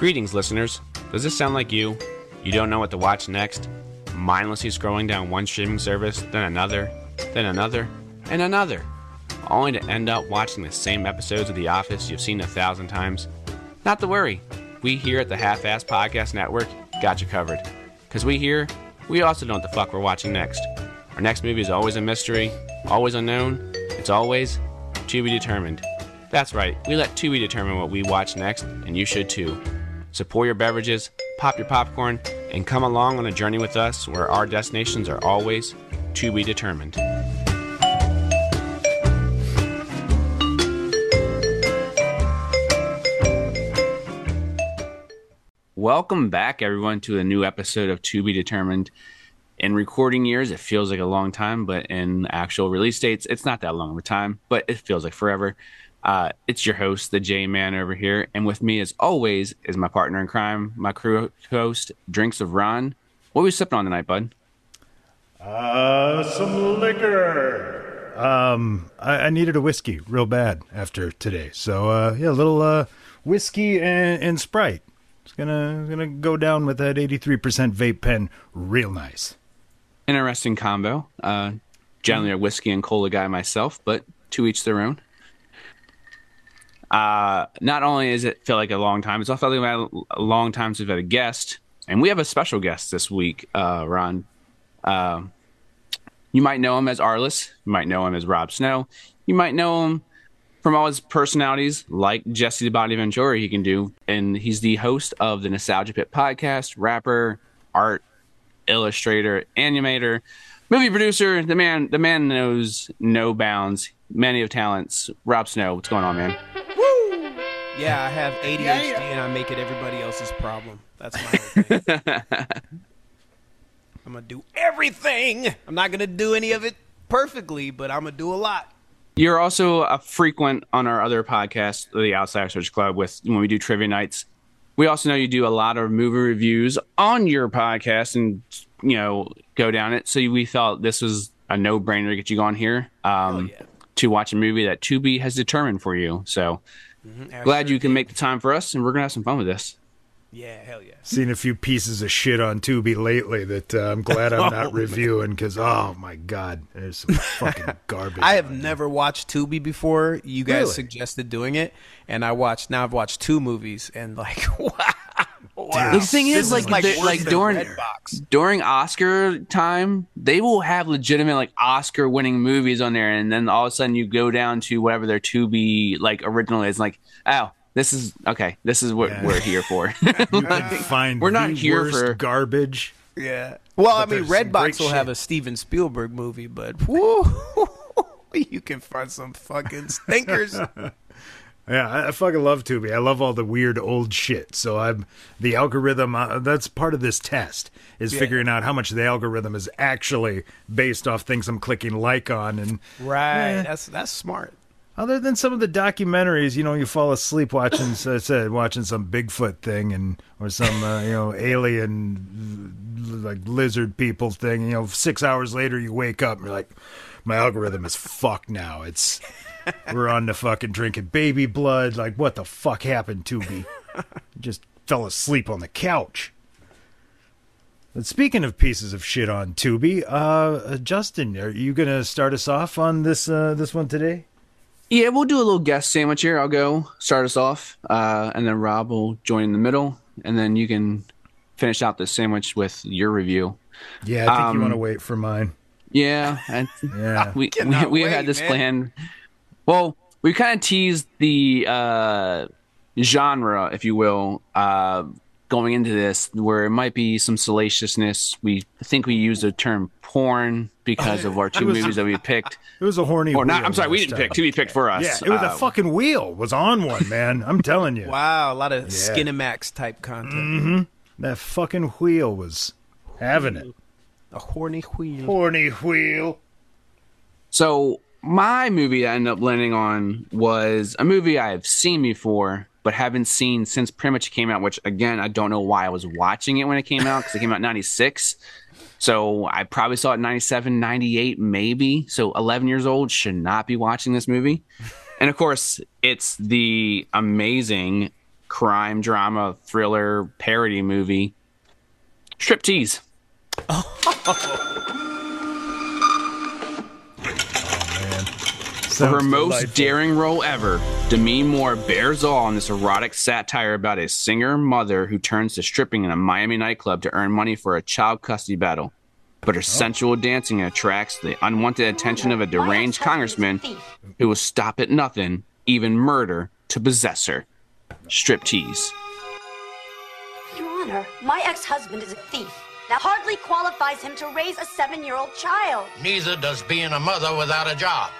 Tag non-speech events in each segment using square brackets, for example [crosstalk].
Greetings, listeners. Does this sound like you? You don't know what to watch next? Mindlessly scrolling down one streaming service, then another, then another, and another, only to end up watching the same episodes of The Office you've seen a thousand times? Not to worry. We here at the Half Ass Podcast Network got you covered. Because we here, we also know what the fuck we're watching next. Our next movie is always a mystery, always unknown, it's always to be determined. That's right, we let Tubi determine what we watch next, and you should too. So pour your beverages, pop your popcorn, and come along on a journey with us where our destinations are always to be determined. Welcome back, everyone, to a new episode of To Be Determined. In recording years, it feels like a long time, but in actual release dates, it's not that long of a time, but it feels like forever. Uh, it's your host, the J Man over here, and with me, as always, is my partner in crime, my crew host, Drinks of Ron. What are we sipping on tonight, bud? Uh, some liquor. Um, I, I needed a whiskey real bad after today, so uh, yeah, a little uh whiskey and, and Sprite. It's gonna gonna go down with that eighty three percent vape pen, real nice. Interesting combo. Uh, generally a whiskey and cola guy myself, but to each their own. Uh, not only does it feel like a long time, it's also felt like a long time since we've had a guest, and we have a special guest this week, uh, Ron. Uh, you might know him as Arliss. You might know him as Rob Snow. You might know him from all his personalities, like Jesse the Body Ventura, he can do. And he's the host of the Nostalgia Pit podcast, rapper, art, illustrator, animator, movie producer. The man, the man knows no bounds, many of talents. Rob Snow, what's going on, man? Yeah, I have ADHD and I make it everybody else's problem. That's my whole thing. [laughs] I'm gonna do everything. I'm not gonna do any of it perfectly, but I'm gonna do a lot. You're also a frequent on our other podcast, the Outsider Search Club, with when we do trivia nights. We also know you do a lot of movie reviews on your podcast, and you know go down it. So we felt this was a no brainer to get you on here um, yeah. to watch a movie that Tubi has determined for you. So I glad you can make the time for us, and we're gonna have some fun with this. Yeah, hell yeah. Seen a few pieces of shit on Tubi lately that uh, I'm glad I'm [laughs] not Oh, reviewing because oh my god, there's some [laughs] fucking garbage. I have on there. never watched Tubi before. You guys Really? suggested doing it, and I watched. Now I've watched two movies, and like, [laughs] wow. Wow. The thing is, This like, like, the- like during during Oscar time, they will have legitimate like Oscar winning movies on there, and then all of a sudden you go down to whatever their to be like original is, like, oh, this is okay, this is what Yeah. we're here for. [laughs] You can [laughs] find We're not the here worst for- garbage. Yeah. Well, I mean, there's some Redbox will have a Steven Spielberg movie, but [laughs] whoo, you can find some fucking stinkers. Yeah, I, I fucking love Tubi. I love all the weird old shit. So I'm the algorithm. Uh, that's part of this test is Yeah. figuring out how much the algorithm is actually based off things I'm clicking like on. And right. Yeah. That's that's smart. other than some of the documentaries, you know, you fall asleep watching, so I said, watching some Bigfoot thing and or some uh, you know alien like lizard people thing. You know, six hours later you wake up and you're like, my algorithm is fucked now. It's we're on to fucking drinking baby blood. Like, what the fuck happened to me? [laughs] Just fell asleep on the couch. But speaking of pieces of shit on Tubi, uh, Justin, are you gonna start us off on this uh, this one today? yeah, we'll do a little guest sandwich here. I'll go start us off, uh, and then Rob will join in the middle, and then you can finish out the sandwich with your review. Yeah, I think Um, you want to wait for mine. Yeah, and [laughs] Yeah. we we, Cannot we have had this man. plan. Well, we kind of teased the uh, genre, if you will, uh, going into this, where it might be some salaciousness. We think we used the term porn because of our [laughs] two was- movies that we picked. [laughs] It was a horny. Or not? wheel I'm sorry, we didn't time. pick. Tubi picked for us. Yeah, it was Uh, a fucking wheel. Was on one, man. I'm telling you. Wow, a lot of Skinemax type content. That fucking wheel was having it. A horny wheel. Horny wheel. So my movie I ended up landing on was a movie I have seen before, but haven't seen since pretty much came out. Which again, I don't know why I was watching it when it came out because it came out in '96. So I probably saw it in 97, 98, maybe. So 11 years old should not be watching this movie. And of course, it's the amazing crime drama thriller parody movie, Striptease. [laughs] For her most delightful. daring role ever, Demi Moore bears all in this erotic satire about a singer mother who turns to stripping in a Miami nightclub to earn money for a child custody battle. But her oh. sensual dancing attracts the unwanted attention of a deranged congressman who will stop at nothing, even murder, to possess her. Striptease. Your Honor, my ex-husband is a thief. That hardly qualifies him to raise a seven-year-old child. Neither does being a mother without a job.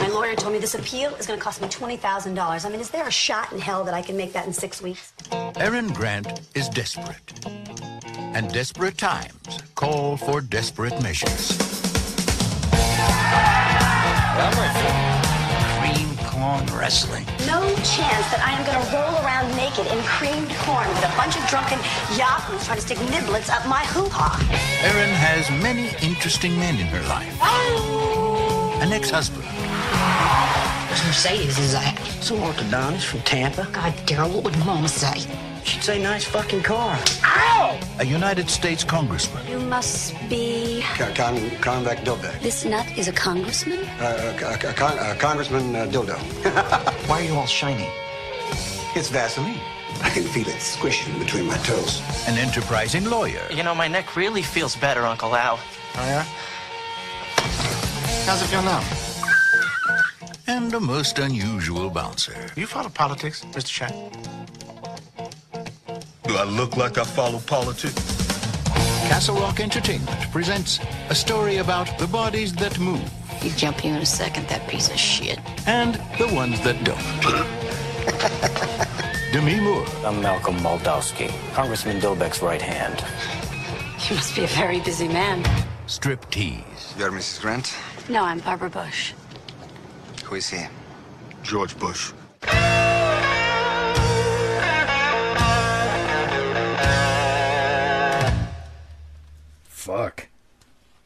My lawyer told me this appeal is going to cost me $20,000. I mean, is there a shot in hell that I can make that in six weeks? Erin Grant is desperate. And desperate times call for desperate measures. Cream corn wrestling. No chance that I am going to roll around naked in creamed corn with a bunch of drunken yahoos trying to stick niblets up my hoo-ha. Erin has many interesting men in her life. Oh! An ex-husband, Mercedes is that? Some orthodontist from Tampa. God, Daryl, what would Mama say? She'd say nice fucking car. Ow! A United States congressman, You must be... Con, convict dildo. This nut is a congressman? Uh, uh, uh, con, uh, Congressman uh, dildo. [laughs] Why are you all shiny? It's Vaseline. I can feel it squishing between my toes. an enterprising lawyer, You know, my neck really feels better, Uncle Al. Oh, yeah? How's it feel now? and a most unusual bouncer. You follow politics, Mr. Shack? Do I look like I follow politics? Castle Rock Entertainment presents a story about the bodies that move He'll jump you in a second, that piece of shit. and the ones that don't. [laughs] Demi Moore, I'm Malcolm Moldovsky, Congressman Dilbeck's right hand. [laughs] You must be a very busy man. Striptease. You're Mrs. Grant? No, I'm Barbara Bush. Who is he? George Bush. Fuck.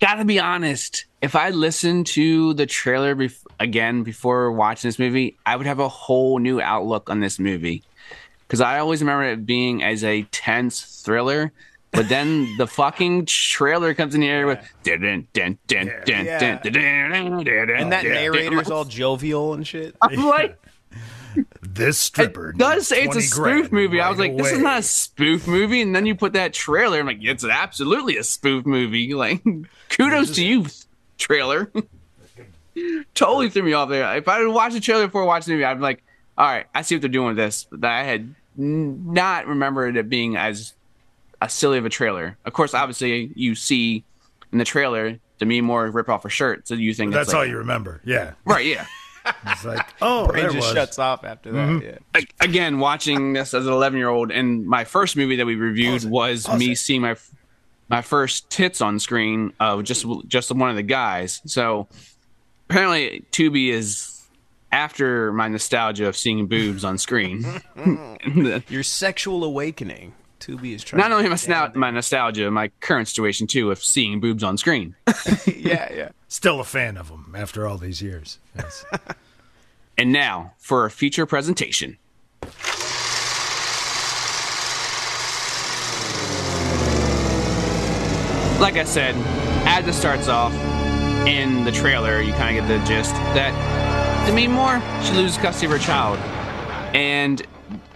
Gotta be honest, if I listened to the trailer bef- again before watching this movie, I would have a whole new outlook on this movie. Because I always remember it being as a tense thriller, but then the fucking trailer comes in here with And that dun, narrator's all jovial and shit. [laughs] I'm like, This stripper. it does say it's a spoof grand movie. I was right like, this is not a spoof movie. And then you put that trailer, I'm like, it's absolutely a spoof movie. [laughs] Like, kudos to you, trailer. [laughs] totally threw me off there. If I had watched the trailer before watching the movie, I'd be like, all right, I see what they're doing with this. But I had n- not remembered it being as a silly of a trailer. Of course, obviously, you see in the trailer Demi Moore rip off her shirt, so you think That's like, all you remember. Yeah. right? Yeah. [laughs] It's like, oh, Brain it just was. shuts off after that. Mm-hmm. Yeah. Like, again, watching this as an 11 year old, and my first movie that we reviewed was me seeing my my first tits on screen of just just one of the guys. So apparently, Tubi is after my nostalgia of seeing boobs on screen. [laughs] [laughs] Your sexual awakening. Tubi is trying. Not only to my, snou- my nostalgia, my current situation too of seeing boobs on screen. [laughs] [laughs] yeah, yeah. Still a fan of them after all these years. Yes. [laughs] And now for a feature presentation. Like I said, as it starts off in the trailer, you kind of get the gist that Demi Moore, she loses custody of her child. And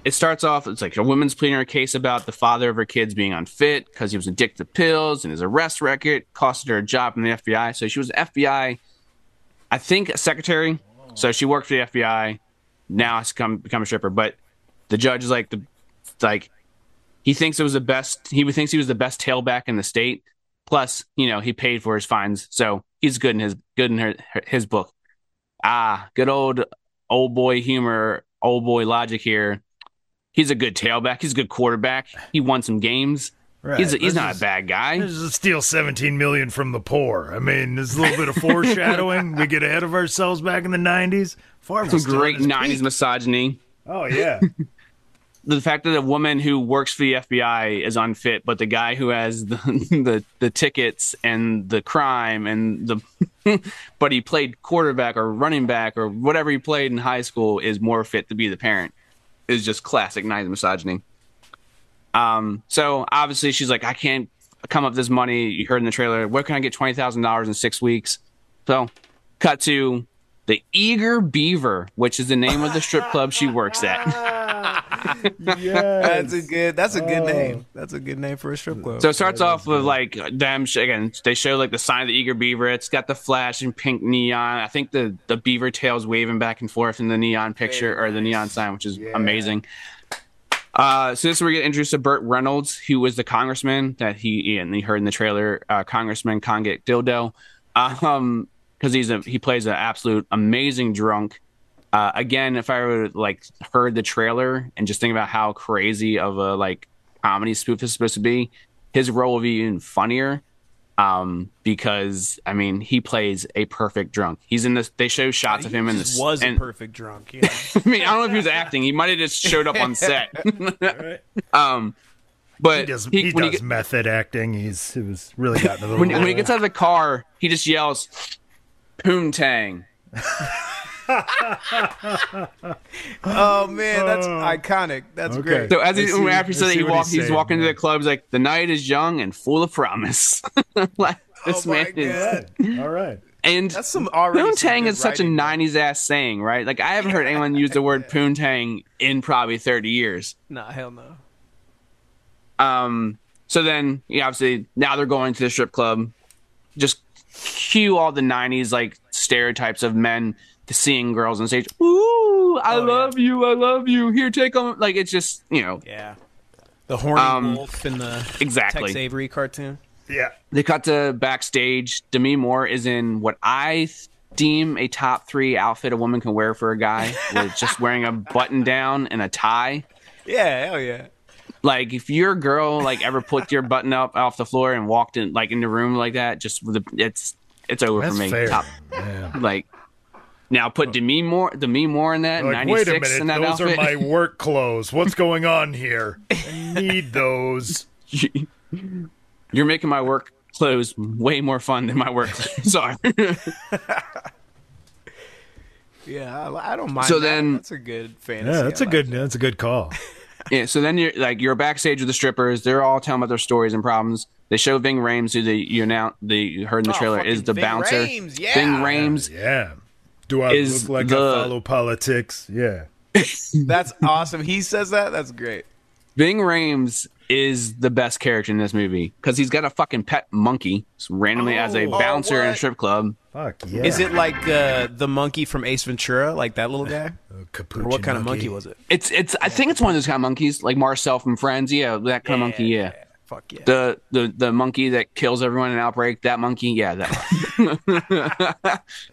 it starts off, it's like a woman's pleading her case about the father of her kids being unfit because he was addicted to pills and his arrest record costed her a job in the FBI. So she was FBI I think a secretary. So she worked for the FBI. Now has come become a stripper. But the judge is like the like he thinks it was the best. He thinks he was the best tailback in the state. Plus, you know, he paid for his fines, so he's good in his good in her, his book. Ah, good old old boy humor, old boy logic here. He's a good tailback. He's a good quarterback. He won some games. Right. He's a, he's not just- a bad guy. Just steal 17 million from the poor. I mean, there's a little bit of foreshadowing. we get ahead of ourselves back in the 90s. Favre Some great '90s peak. misogyny. Oh yeah. [laughs] the fact that a woman who works for the FBI is unfit, but the guy who has the [laughs] the, the tickets and the crime and the [laughs] but he played quarterback or running back or whatever he played in high school is more fit to be the parent. Is just classic 90s misogyny. Um, so obviously she's like, I can't come up this money. You heard in the trailer, where can I get twenty thousand dollars in six weeks? So, cut to the Eager Beaver, which is the name of the strip club she works at. [laughs] That's a good. That's a good Oh. name. That's a good name for a strip club. So it starts off with like them again. They show like the sign of the eager beaver. It's got the flash and pink neon. I think the the beaver tails waving back and forth in the neon picture or the neon sign, which is amazing. Uh, so this is where we get introduced to Burt Reynolds, who was the congressman that he and he heard in the trailer, uh, Congressman Conget Dildo, um, because he's a he plays an absolute amazing drunk. Uh, again, if I would like heard the trailer and just think about how crazy of a like comedy spoof is supposed to be, his role would be even funnier. Um, because I mean, he plays a perfect drunk. He's in this. They show shots of him in this. was a perfect drunk. Yeah. [laughs] I mean, I don't know if he was acting. He might have just showed up on set. [laughs] [laughs] um, but He does, he- he when he does get- method acting. He's it was really gotten a little. when, when he gets out of the car, he just yells, "Poontang." Oh man, that's iconic. That's great. So as he, Let's see- after he said that, he see what walk, he's he's, walking to the club. He's like, "The night is young and full of promise." [laughs] like, this Oh my man is, All right. and That's some already some poontang is such a '90s ass saying, right? Like, I haven't heard anyone use the word [laughs] poontang in probably 30 years. Nah, hell no. Um, so then, yeah, obviously, now they're going to the strip club. Just cue all the '90s like stereotypes of men seeing girls on stage. Ooh, I Oh, love you, I love you. Here, take them. Like it's just you know Yeah. The horny Um, wolf in the exactly. Tex Avery cartoon. Yeah. They cut to backstage. Demi Moore is in what I deem a top three outfit a woman can wear for a guy, [laughs] with just wearing a button down and a tie. Yeah, hell yeah. Like if your girl like ever put your button up off the floor and walked in like in the room like that, just with the, it's it's over That's for me. fair. Top, Yeah. like now put oh. Demi Moore Demi Moore in that Like, ninety wait a in minute, that those outfit. are my [laughs] work clothes. What's going on here? I need those. [laughs] You're making my work clothes way more fun than my work clothes [laughs] are. Yeah, I, I don't mind. So that. then- that's a good fantasy. Yeah, that's I a like good. that. That's a good call. Yeah, so then you're like you're backstage with the strippers. They're all telling about their stories and problems. They show Ving Rhames, who the you now the you heard in the Oh, trailer is the Ving bouncer. Rhames, yeah. Ving Rhames Yeah. Do I Is look like the- I follow politics? Yeah. [laughs] That's awesome. He says that. That's great. Ving Rhames is the best character in this movie because he's got a fucking pet monkey randomly as a Oh, bouncer in a strip club. Fuck yeah. Is it like uh, the monkey from Ace Ventura, like that little guy? [laughs] Capuchin Or what kind of monkey was it? It's it's I think it's one of those kind of monkeys like Marcel from Friends. Yeah, that kind of monkey. Yeah. Fuck yeah. The the the monkey that kills everyone in Outbreak. That monkey. Yeah, that. [laughs]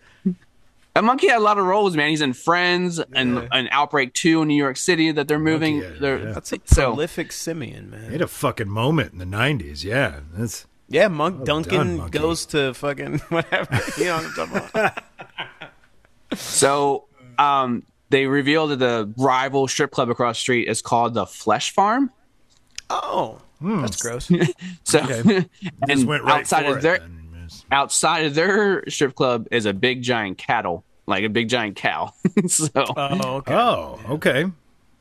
That monkey had a lot of roles, man. He's in Friends and an Outbreak Two in New York City that they're moving. yeah, they're, yeah. That's a so prolific simian, man. He had a fucking moment in the '90s. Yeah, that's Yeah, Monk Well Duncan done, monkey. goes to fucking [laughs] whatever. You know what I'm talking about? [laughs] So um, they reveal that the rival strip club across the street is called the Flesh Farm. Oh, that's gross. [laughs] So Just and went right outside for of it their then. Yes. outside of their strip club is a big giant cattle, like a big giant cow. [laughs] so Oh, okay. Oh, okay.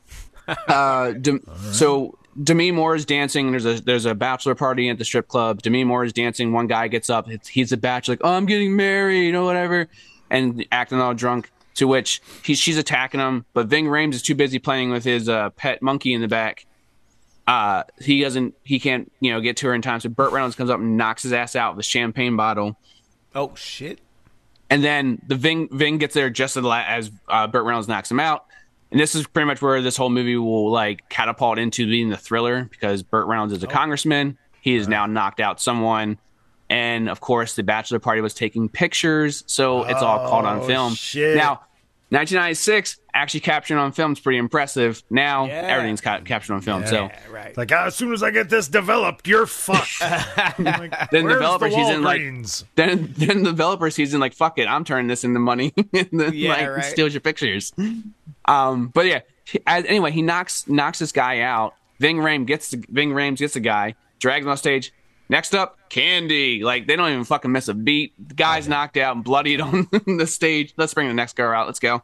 [laughs] uh, Dem- so Demi Moore is dancing. There's a there's a bachelor party at the strip club. Demi Moore is dancing. One guy gets up. It's, he's a bachelor, like, oh, I'm getting married or whatever, and acting all drunk. To which he, she's attacking him, but Ving Rhames is too busy playing with his uh, pet monkey in the back. Uh, he doesn't. He can't, you know, get to her in time. So Burt Reynolds comes up and knocks his ass out with a champagne bottle. Oh shit. And then the Ving Ving gets there just as, as uh, Burt Reynolds knocks him out. And this is pretty much where this whole movie will like catapult into being the thriller because Burt Reynolds is a congressman. He has now knocked out someone. And of course, the bachelor party was taking pictures, so it's all caught on Oh, film. shit. Now, 1996 actually captured on film is pretty impressive. Now Yeah. everything's ca- captured on film. So Yeah, right. Like ah, as soon as I get this developed, you're fucked. [laughs] like, then developer the season like then then developer season like fuck it i'm turning this into money [laughs] and then Yeah, like right. steals your pictures um but yeah he- as, anyway he knocks knocks this guy out ving Rhames gets the ving Rhames gets the guy drags him on stage next up candy like they don't even fucking miss a beat the guy's knocked out and bloodied on [laughs] the stage let's bring the next girl out let's go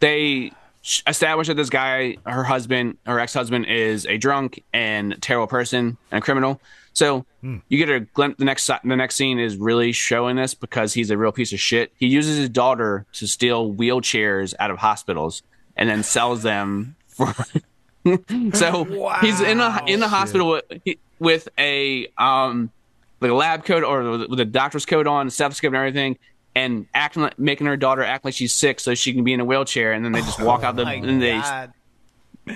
they sh- establish that this guy, her husband, her ex husband, is a drunk and terrible person and a criminal. So hmm. you get a glimpse. The next the next scene is really showing this because he's a real piece of shit. He uses his daughter to steal wheelchairs out of hospitals and then sells them for. [laughs] so he's in a in the hospital he- with a um like a lab coat or with a doctor's coat on, stethoscope and everything, and acting like, making her daughter act like she's sick so she can be in a wheelchair, and then they just walk [laughs] out the My and they God.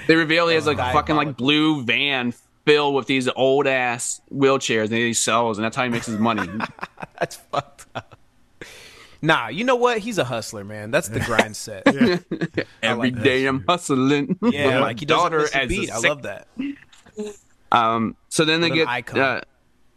they reveal he has like a fucking like blue van filled with these old ass wheelchairs and he sells, and that's how he makes his money. [laughs] That's fucked up. Nah, you know what? He's a hustler, man. That's the grind set. [laughs] yeah Every day I'm hustling. Yeah, my like he doesn't daughter miss a as beat. a I love that. Um, so then they get uh,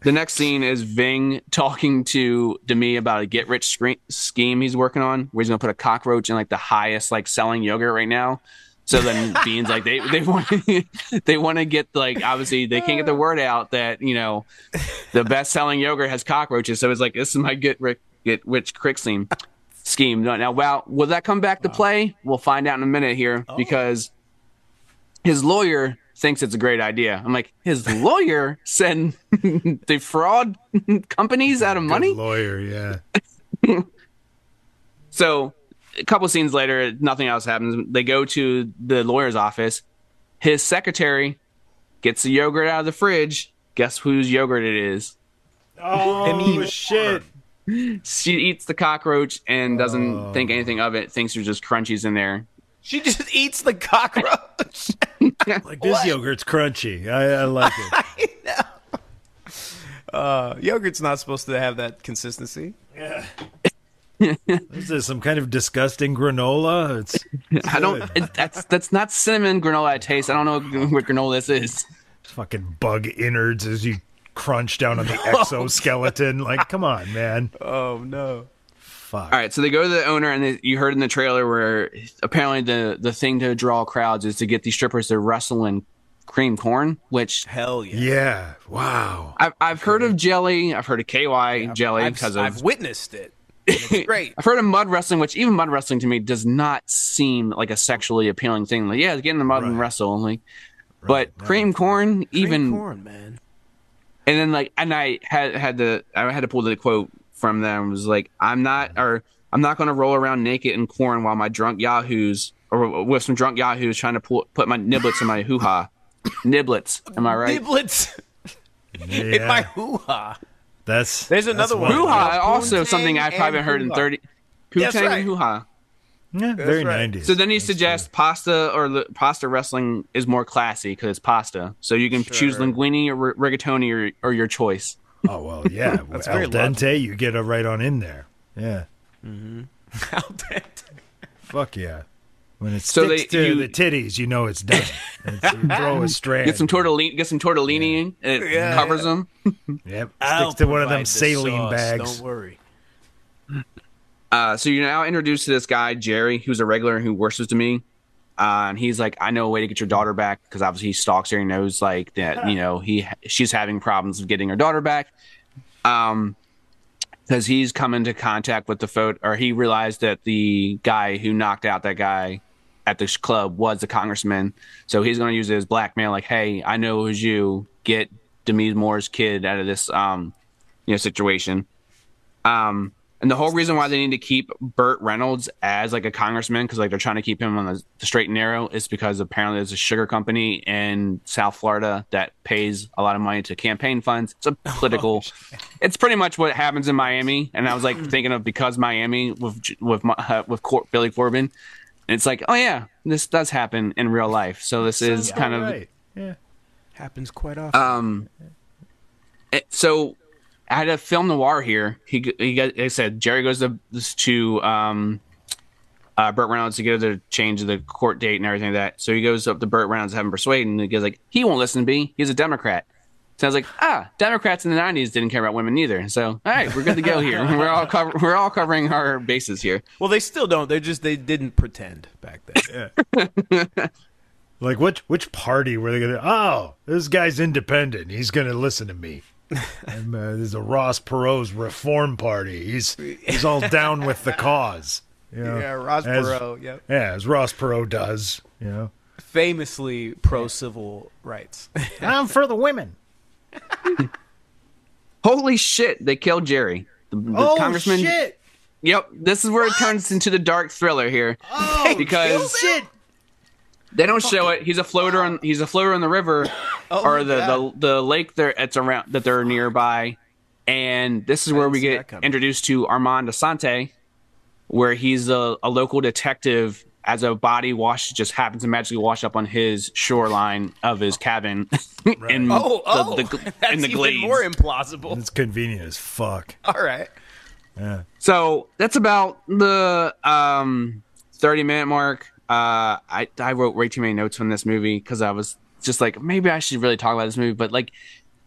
the next scene is Ving talking to Demi about a get rich scre- scheme he's working on, where he's gonna put a cockroach in like the highest like selling yogurt right now. So then [laughs] Bean's like they they want [laughs] they want to get like obviously they can't get the word out that you know the best selling yogurt has cockroaches. So it's like this is my get rich get rich quick scheme scheme. Now, well, will that come back to play? We'll find out in a minute here because his lawyer thinks it's a great idea. I'm like, his lawyer said defraud [laughs] [laughs] companies out of money. Lawyer, yeah. [laughs] So, a couple scenes later, nothing else happens. They go to the lawyer's office. His secretary gets the yogurt out of the fridge. Guess whose yogurt it is? Oh shit! She eats the cockroach and doesn't think anything of it. Thinks there's just crunchies in there. She just eats the cockroach. [laughs] Like this yogurt's crunchy. I, I like it. [laughs] I Uh, yogurt's not supposed to have that consistency. Is this some kind of disgusting granola? It's [laughs] I don't. It, that's that's not cinnamon granola I taste. I don't know what granola this is. fucking bug innards as you crunch down on the exoskeleton. Like, come on, man. Oh no. Fuck. All right, so they go to the owner, and they, you heard in the trailer where apparently the the thing to draw crowds is to get these strippers to wrestle in cream corn, which Hell yeah. Yeah. Wow. I've I've heard of jelly, I've heard of KY jelly I've, because I've witnessed it. It's [laughs] great. I've heard of mud wrestling, which even mud wrestling to me does not seem like a sexually appealing thing. Like, yeah, get in the mud and Right. wrestle, like, but cream corn, even corn, man. and then like and i had had to i had to pull the quote from them it was like i'm not or i'm not going to roll around naked in corn while my drunk yahoos or with some drunk yahoos trying to pull, put my niblets in my hoo-ha niblets am i right Niblets [laughs] in my hoo ha. That's There's another one. one. hoo-ha Yeah, also something I've probably and heard in hoo-ha. 30 That's poontang right. and hoo-ha Yeah, very right. 90s. so then he suggests pasta or the pasta wrestling is more classy because it's pasta so you can choose linguine or ri- rigatoni or, or your choice oh well, yeah. [laughs] That's Al very dente, you get it right on in there. Yeah. [laughs] Al dente. Fuck yeah. When it So sticks they- to you- the titties, you know it's done. It's, you [laughs] throw a strand. get some tortellini get some tortellini in and it Yeah, covers them Yep. I'll Sticks to one of them provide the saline sauce, bags. Don't worry. Uh, so you're now introduced to this guy Jerry, who's a regular and who worships to me, uh, and he's like, "I know a way to get your daughter back," because obviously he stalks her. He knows like that, you know, he she's having problems of getting her daughter back. Um, because he's come into contact with the photo, or he realized that the guy who knocked out that guy at the sh- club was the congressman. So he's going to use it as blackmail. Like, hey, I know it was you. Get Demi Moore's kid out of this, um, you know, situation. Um, and the whole reason why they need to keep Burt Reynolds as like a congressman, because like they're trying to keep him on the, the straight and narrow, is because apparently there's a sugar company in South Florida that pays a lot of money to campaign funds. It's a [laughs] political. it's pretty much what happens in Miami. And I was like thinking of because Miami with with my- uh, with Cor- Billy Corben. And it's like, oh yeah, this does happen in real life. So this is kind of Yeah. Happens quite often. um, it- so I had a film noir here. He he got, I said Jerry goes to to um, uh, Burt Reynolds to get her to change the court date and everything like that. So he goes up to Burt Reynolds to have him persuade, and he goes like, he won't listen to me. He's a Democrat. So I was like, ah, Democrats in the '90s didn't care about women either. So all right, we're good to go here. we're all cover- we're all covering our bases here. well, they still don't. They're just they didn't pretend back then. [laughs] Like which which party were they gonna? Oh, this guy's independent. He's gonna listen to me. I'm, uh, there's a Ross Perot's Reform Party. He's he's all down with the cause. [laughs] You know, Yeah, Ross as- Perot, yep. Yeah, as Ross Perot does. You know, Famously pro civil rights. And I'm for the women. [laughs] Holy shit! They killed Jerry. The, the oh congressman. shit! Yep. This is where it turns into the dark thriller here. Oh because shit! They don't show it. He's a floater on. He's a floater on the river, [laughs] or the, the the lake there. It's around that they're nearby, and this is where we get introduced to Armand Assante, where he's a, a local detective. As a body wash just happens to magically wash up on his shoreline of his cabin [laughs] in Oh, oh, the, the, [laughs] that's in the even glades. more implausible. It's convenient as fuck. All right. Yeah. So that's about the um, 30 minute mark. Uh, I, I wrote way too many notes on this movie because I was just like, maybe I should really talk about this movie. But like,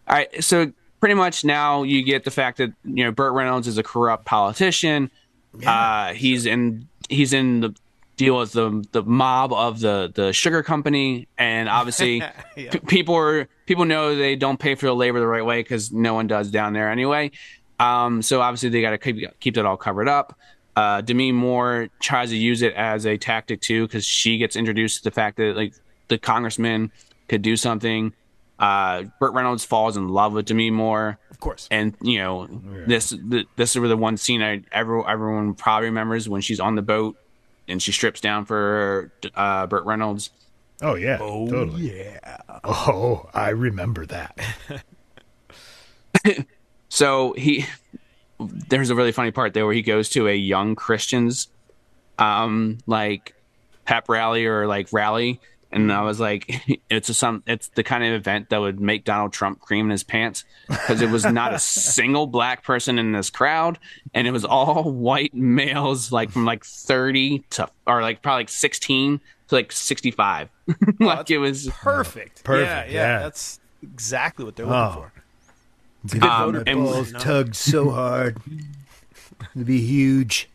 all right, so pretty much now you get the fact that you know Burt Reynolds is a corrupt politician. Uh, he's in he's in the deal with the the mob of the the sugar company, and obviously [laughs] Yeah. p- people are people know they don't pay for the labor the right way because no one does down there anyway. Um, so obviously they got to keep keep that all covered up. Uh, Demi Moore tries to use it as a tactic too because she gets introduced to the fact that like the congressman could do something. Uh, Burt Reynolds falls in love with Demi Moore, Of course. and you know this th- this is the one scene I every, everyone probably remembers when she's on the boat and she strips down for uh, Burt Reynolds. Oh yeah, totally. Yeah. Oh, I remember that. [laughs] [laughs] So he, there's a really funny part there where he goes to a young Christians, um, like pep rally or like rally, and I was like, [laughs] it's a some, it's the kind of event that would make Donald Trump cream in his pants because it was not a [laughs] single black person in this crowd, and it was all white males, like from like 30 to or like probably like 16 to like 65. [laughs] like it was Perfect. Perfect, Yeah, yeah, yeah. That's exactly what they're looking Oh. for. Um, voter and- balls. tugged so hard. It'd be huge.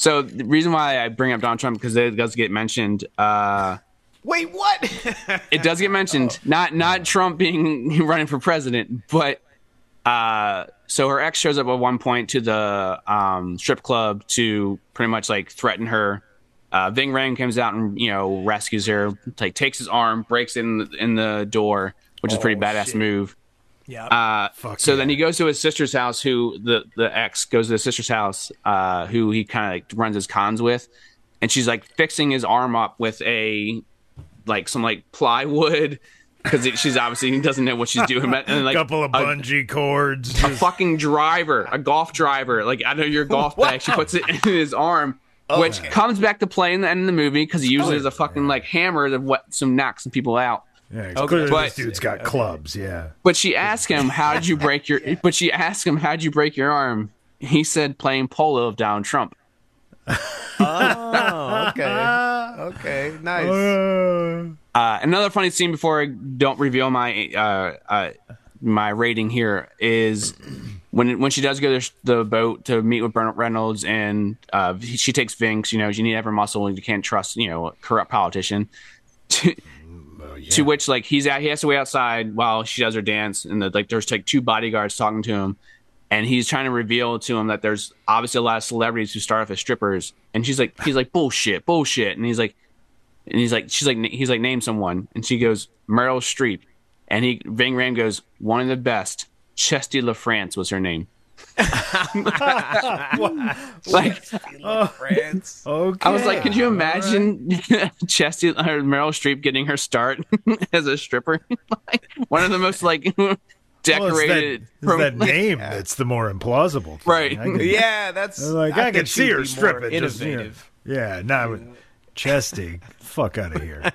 So the reason why I bring up Donald Trump because it does get mentioned. Uh, Wait, what? [laughs] it does get mentioned. Not not Trump being [laughs] running for president, but uh, so her ex shows up at one point to the um, strip club to pretty much like threaten her. Uh, Ving Rhames comes out and you know rescues her, like takes his arm, breaks in the, in the door, which is a pretty badass move. yeah. Uh, Fuck so yeah. then he goes to his sister's house, who the the ex goes to his sister's house, uh, who he kind of like runs his cons with, and she's like fixing his arm up with a like some like plywood because she's obviously doesn't know what she's doing, but and like a couple of a- bungee cords. a fucking driver, a golf driver, like out of your golf bag. She puts it in his arm, which comes back to play in the end of the movie because he uses as a fucking like hammer to what some knock some people out. Yeah, it's clearly But- this dude's got clubs. Yeah. But she asked him, "How did you break your?" [laughs] But she asked him, "How did you break your arm?" He said, "Playing polo of Donald Trump." [laughs] oh, okay. Okay. Nice. Uh, Uh, another funny scene before I don't reveal my uh, uh, my rating here is when when she does go to the boat to meet with Burt Reynolds and uh, she takes Vinks. You know, you need every muscle and you can't trust you know a corrupt politician. [laughs] To, to which like he's out, he has to wait outside while she does her dance, and the, like there's like two bodyguards talking to him, and he's trying to reveal to him that there's obviously a lot of celebrities who start off as strippers, and she's like he's like bullshit, bullshit, and he's like and he's like, she's like, he's like, name someone, and she goes, Meryl Streep, and he, Ving Ram goes, one of the best, Chesty LaFrance was her name. Like, France. okay. I was like, could you imagine [laughs] Chesty or Meryl Streep getting her start [laughs] as a stripper? [laughs] like, one of the most like Well, it's decorated, that, it's prom- that name that's the more implausible. thing. Right. I can- Yeah, that's like I, think can see her stripping. more just, you know. Innovative. yeah, not with chesty. Fuck out of here.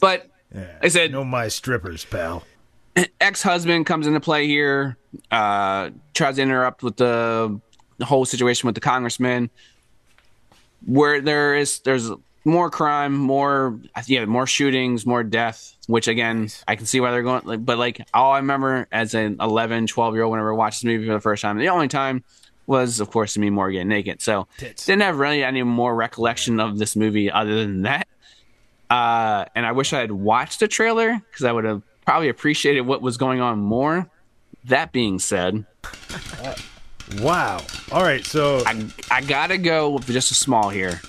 but Yeah. I said- no my strippers, pal. [clears throat] ex-husband comes into play here uh tries to interrupt with the, the whole situation with the congressman. Where there is there's more crime more yeah more shootings more death which again i can see why they're going like but like all i remember as an 11 12 year old whenever i watched this movie for the first time the only time was of course to me more getting naked. So didn't have really any more recollection of this movie other than that. Uh, and I wish I had watched the trailer because I would have probably appreciated what was going on more. That being said, Wow. All right, so I I gotta go with just a small here.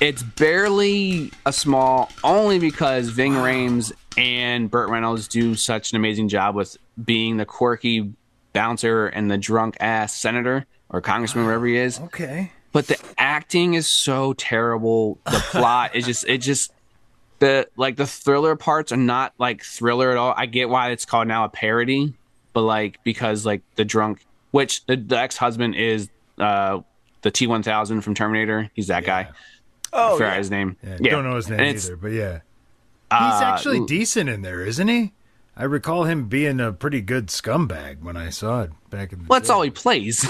It's barely a small, only because Ving Rhames and Burt Reynolds do such an amazing job with being the quirky bouncer and the drunk ass senator or congressman, wherever he is. okay. But the acting is so terrible. The plot is just it just the like the thriller parts are not like thriller at all. I get why it's called now a parody, but like because like the drunk, which the, the ex husband is uh the T one thousand from Terminator. He's that guy. Oh, I forgot yeah. his name. Yeah, Don't know his name And either, but yeah. He's Uh, actually decent in there, isn't he? I recall him being a pretty good scumbag when I saw it back in the Well, that's day. all he plays.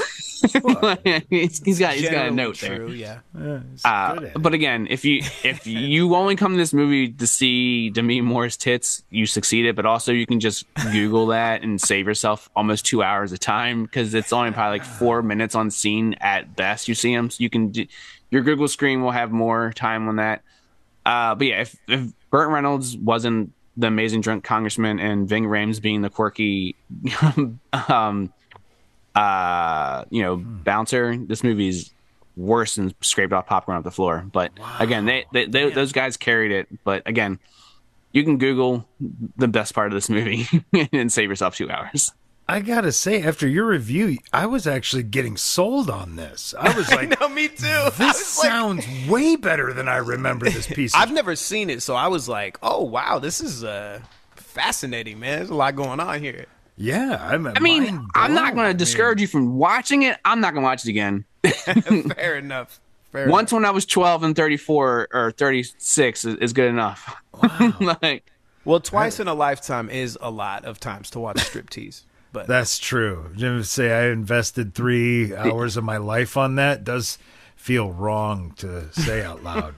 he's, [laughs] he's got he's got a note true, there. Yeah. Yeah, Uh, good at it. but again, if you [laughs] if you only come to this movie to see Demi Moore's tits, you succeeded. But also, you can just Google that and save yourself almost two hours of time because it's only probably like four minutes on scene at best. You see them, so you can do, your Google screen will have more time on that. Uh, but yeah, if if Burt Reynolds wasn't the amazing drunk congressman and Ving Rhames being the quirky, [laughs] um, uh, you know, bouncer, this movie's worse than scraped off popcorn off the floor. But again, they, they, they those guys carried it. But again, you can Google the best part of this movie [laughs] and save yourself two hours. I gotta say, after your review, I was actually getting sold on this. I was [laughs] like, No, me too. This was like- sounds way better than I remember this [laughs] piece. I've Of- never seen it, so I was like, "Oh wow, this is uh, fascinating, man. There's a lot going on here." yeah, I'm. I mean, I'm not going to discourage you from watching it. I'm not going to watch it again. [laughs] Fair enough. Fair Once when I was 12 and 34 or 36 is, is good enough. like, Well, twice in a lifetime is a lot of times to watch striptease. But That's true. Just say I invested three hours of my life on that does feel wrong to say out loud.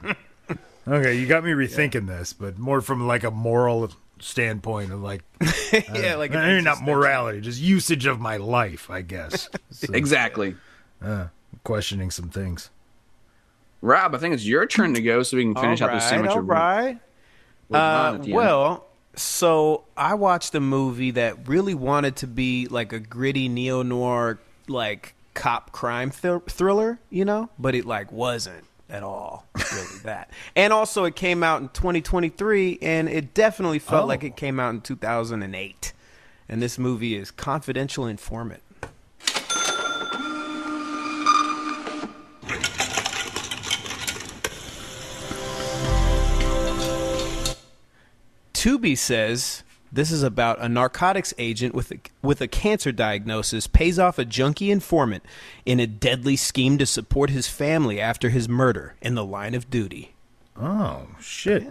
[laughs] okay, you got me rethinking this, but more from like a moral standpoint of like, [laughs] yeah, like an I mean, not morality, just usage of my life, I guess. [laughs] So, exactly. uh, questioning some things. Rob, I think it's your turn to go so we can finish all out this sandwich. all of- right. Uh, at the end. well, so I watched a movie that really wanted to be like a gritty neo noir, like cop crime thr- thriller, you know, but it like wasn't at all really [laughs] that. And also, it came out in 2023, and it definitely felt Oh. like it oh. came out in 2008. And this movie is Confidential Informant. Tubi says this is about a narcotics agent with a, with a cancer diagnosis pays off a junkie informant in a deadly scheme to support his family after his murder in the line of duty. Oh shit!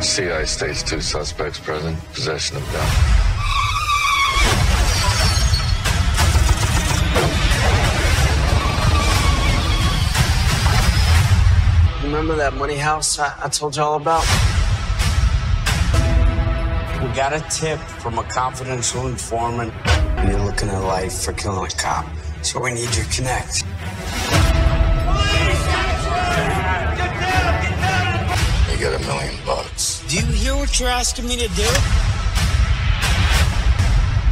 CI states two suspects present, possession of gun. Remember that money house I, I told you all about? We got a tip from a confidential informant. and You're looking at life for killing a cop. So we need your connect. You got a million bucks. Do you hear what you're asking me to do?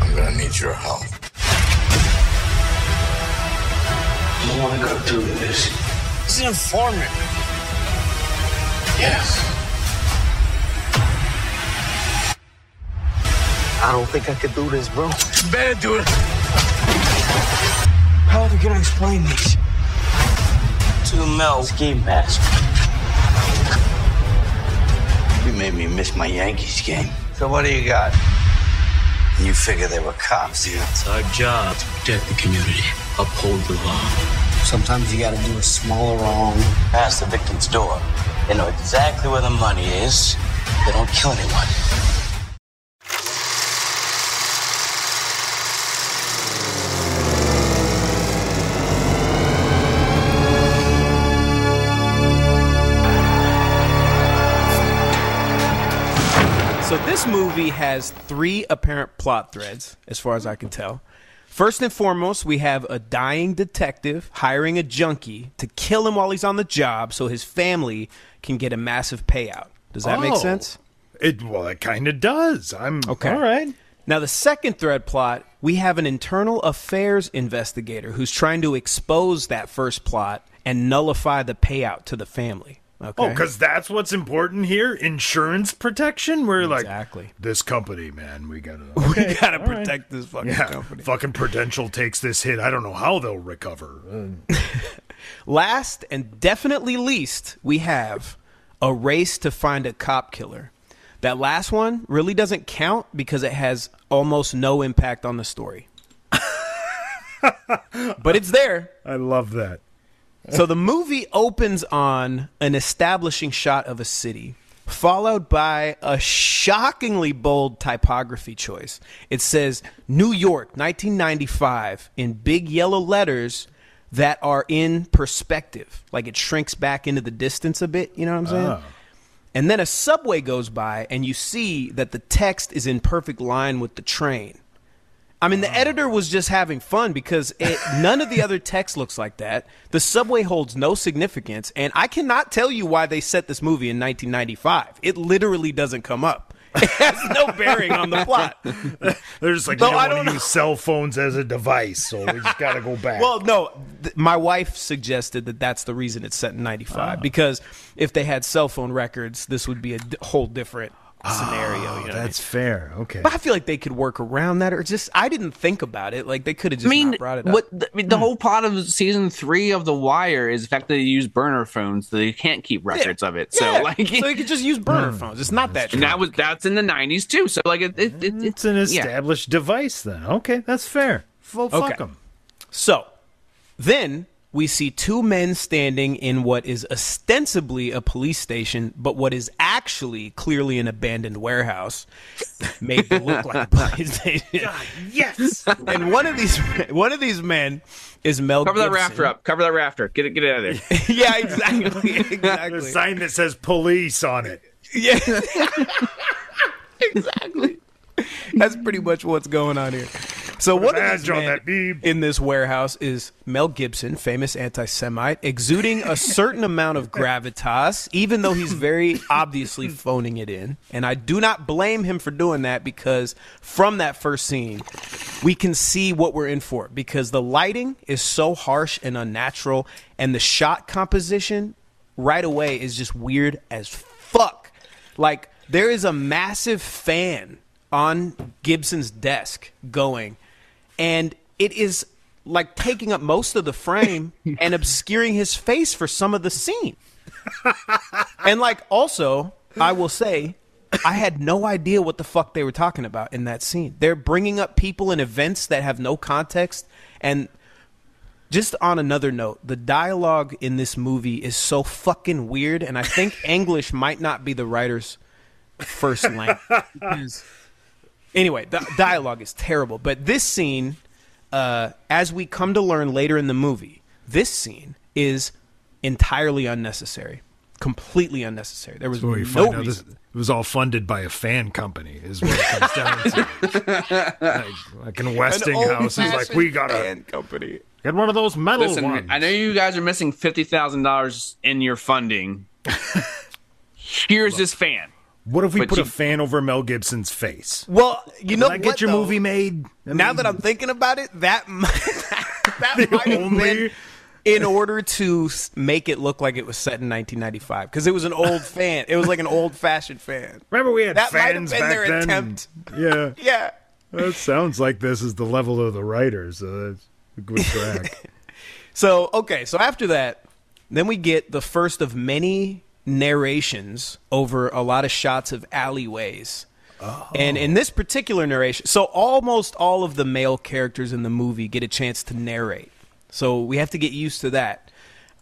I'm gonna need your help. I want to go through with this. He's an informant. Yes. I don't think I could do this, bro. Better do it. How are we gonna explain this? Two mil ski mask. You made me miss my Yankees game. So what do you got? You figure they were cops. Yeah, it's our job to protect the community, uphold the law. Sometimes you gotta do a smaller wrong past the victim's door. They know exactly where the money is. They don't kill anyone. So this movie has three apparent plot threads, as far as I can tell. First and foremost, we have a dying detective hiring a junkie to kill him while he's on the job so his family can get a massive payout. Does that make Oh. sense? It well, it kind of does. I'm Okay. All right. Now, the second thread plot, we have an internal affairs investigator who's trying to expose that first plot and nullify the payout to the family. Okay. Oh, because that's what's important here. Insurance protection. We're Exactly. like this company, man. We gotta. [laughs] we gotta all right. protect this fucking Yeah, company. fucking Prudential takes this hit. I don't know how they'll recover. [laughs] Last and definitely least, we have a race to find a cop killer. That last one really doesn't count because it has almost no impact on the story. [laughs] but it's there. I love that. So the movie opens on an establishing shot of a city, followed by a shockingly bold typography choice. It says New York, 1995, in big yellow letters that are in perspective. Like it shrinks back into the distance a bit, you know what I'm saying? Oh. And then a subway goes by, and you see that the text is in perfect line with the train. I mean, the editor was just having fun because it, [laughs] none of the other text looks like that. The subway holds no significance, and I cannot tell you why they set this movie in 1995. It literally doesn't come up. [laughs] It has no bearing on the plot. [laughs] They're just like, I don't don't to use cell phones as a device, so we just got to go back. Well, no, th- my wife suggested that that's the reason it's set in 95 ah. because if they had cell phone records, this would be a d- whole different scenario. Ah, you know what I mean? that's fair. Okay. But I feel like they could work around that, or just I didn't think about it. Like they could have just I mean, not brought it up. what the, I mean, the hmm. whole plot of season three of The Wire is the fact that they use burner phones, so they can't keep records of it. So Yeah, like, so you could just use hmm. burner phones. It's not that. and that was that's in the '90s too. So like, it, it, it, it's an yeah. established device then. Okay, that's fair. Well, fuck Okay. them. So, then we see two men standing in what is ostensibly a police station, but what is actually clearly an abandoned warehouse, [laughs] made to look like a [laughs] police station. Yes. and one of these one of these men is Mel. Cover that rafter up. Cover that rafter. Get it. Get it out of there. [laughs] yeah, exactly, Exactly. The sign that says police on it. Yeah, exactly. That's pretty much what's going on here. So one of these badge on that beeb. in this warehouse is Mel Gibson, famous anti-Semite, exuding a certain amount of gravitas, even though he's very [laughs] obviously phoning it in. And I do not blame him for doing that because from that first scene, we can see what we're in for because the lighting is so harsh and unnatural, and the shot composition right away is just weird as fuck. Like there is a massive fan on Gibson's desk going, and it is like taking up most of the frame [laughs] and obscuring his face for some of the scene. and like also, I will say, I had no idea what the fuck they were talking about in that scene. They're bringing up people and events that have no context and just on another note, the dialogue in this movie is so fucking weird, and I think [laughs] English might not be the writer's first language. Anyway, the dialogue is terrible. But this scene, uh, as we come to learn later in the movie, this scene is entirely unnecessary, completely unnecessary. There was So no find out this, reason. it was all funded by a fan company, is what it comes down to. [laughs] like, like in Westinghouse is like, we got a fan company. get one of those metal Listen, ones. I know you guys are missing fifty thousand dollars in your funding. [laughs] Here's this fan. What if we But put you- a fan over Mel Gibson's face? Well, you know Can I what, get your though? movie made? I now mean, that I'm thinking about it, that [laughs] might, that might have only- been in order to make it look like it was set in 1995 because it was an old [laughs] fan. It was like an old fashioned fan. remember we had that might have fans been back their then. attempt. Yeah, [laughs] Yeah. that sounds like this is the level of the writers. So that's a good track. So okay, so after that, then we get the first of many narrations over a lot of shots of alleyways. And in this particular narration, so almost all of the male characters in the movie get a chance to narrate. So we have to get used to that.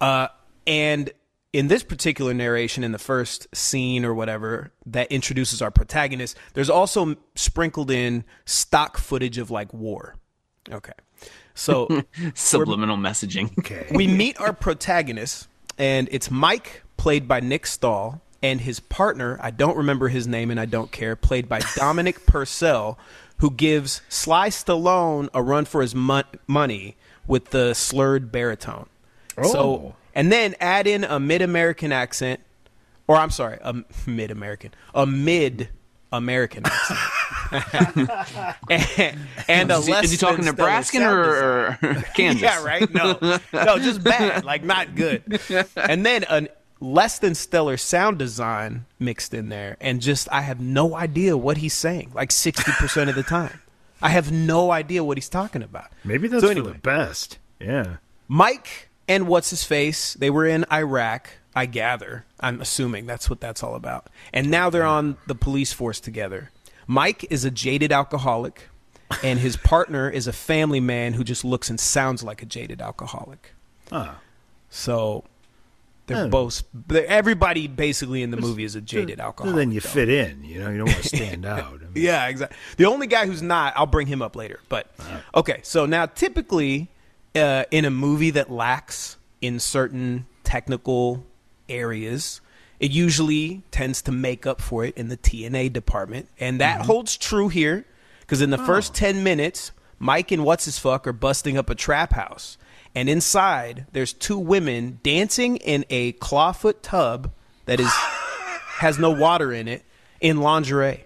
Uh, and in this particular narration, in the first scene or whatever that introduces our protagonist, there's also sprinkled in stock footage of like war. Okay. So [laughs] Subliminal messaging. Okay. we meet our protagonist, and it's Mike, played by Nick Stahl, and his partner, I don't remember his name and I don't care, played by [laughs] Dominic Purcell, who gives Sly Stallone a run for his mon- money with the slurred baritone. Oh. So, and then add in a mid American accent or I'm sorry, a [laughs] mid American, a mid American accent, and, [laughs] and a Is he, is he talking Nebraskan or, or Kansas? yeah, right. No, no, just bad, like not good. And then a less than stellar sound design mixed in there, and just I have no idea what he's saying. Like sixty percent of the time, I have no idea what he's talking about. Maybe that's So for the best. Yeah. Mike and what's his face? They were in Iraq, I gather. I'm assuming that's what that's all about. And now they're on the police force together. Mike is a jaded alcoholic, and his partner is a family man who just looks and sounds like a jaded alcoholic. Ah. So they're Oh. both. They're, everybody basically in the movie is a jaded alcoholic. then you though. fit in. You know, you don't want to [laughs] stand out. I mean, Yeah, exactly. The only guy who's not, I'll bring him up later. But okay, so now typically uh, in a movie that lacks in certain technical areas, it usually tends to make up for it in the TNA department, and that holds true here because in the first ten minutes, Mike and what's his fuck are busting up a trap house, and inside there's two women dancing in a clawfoot tub that is [laughs] has no water in it in lingerie.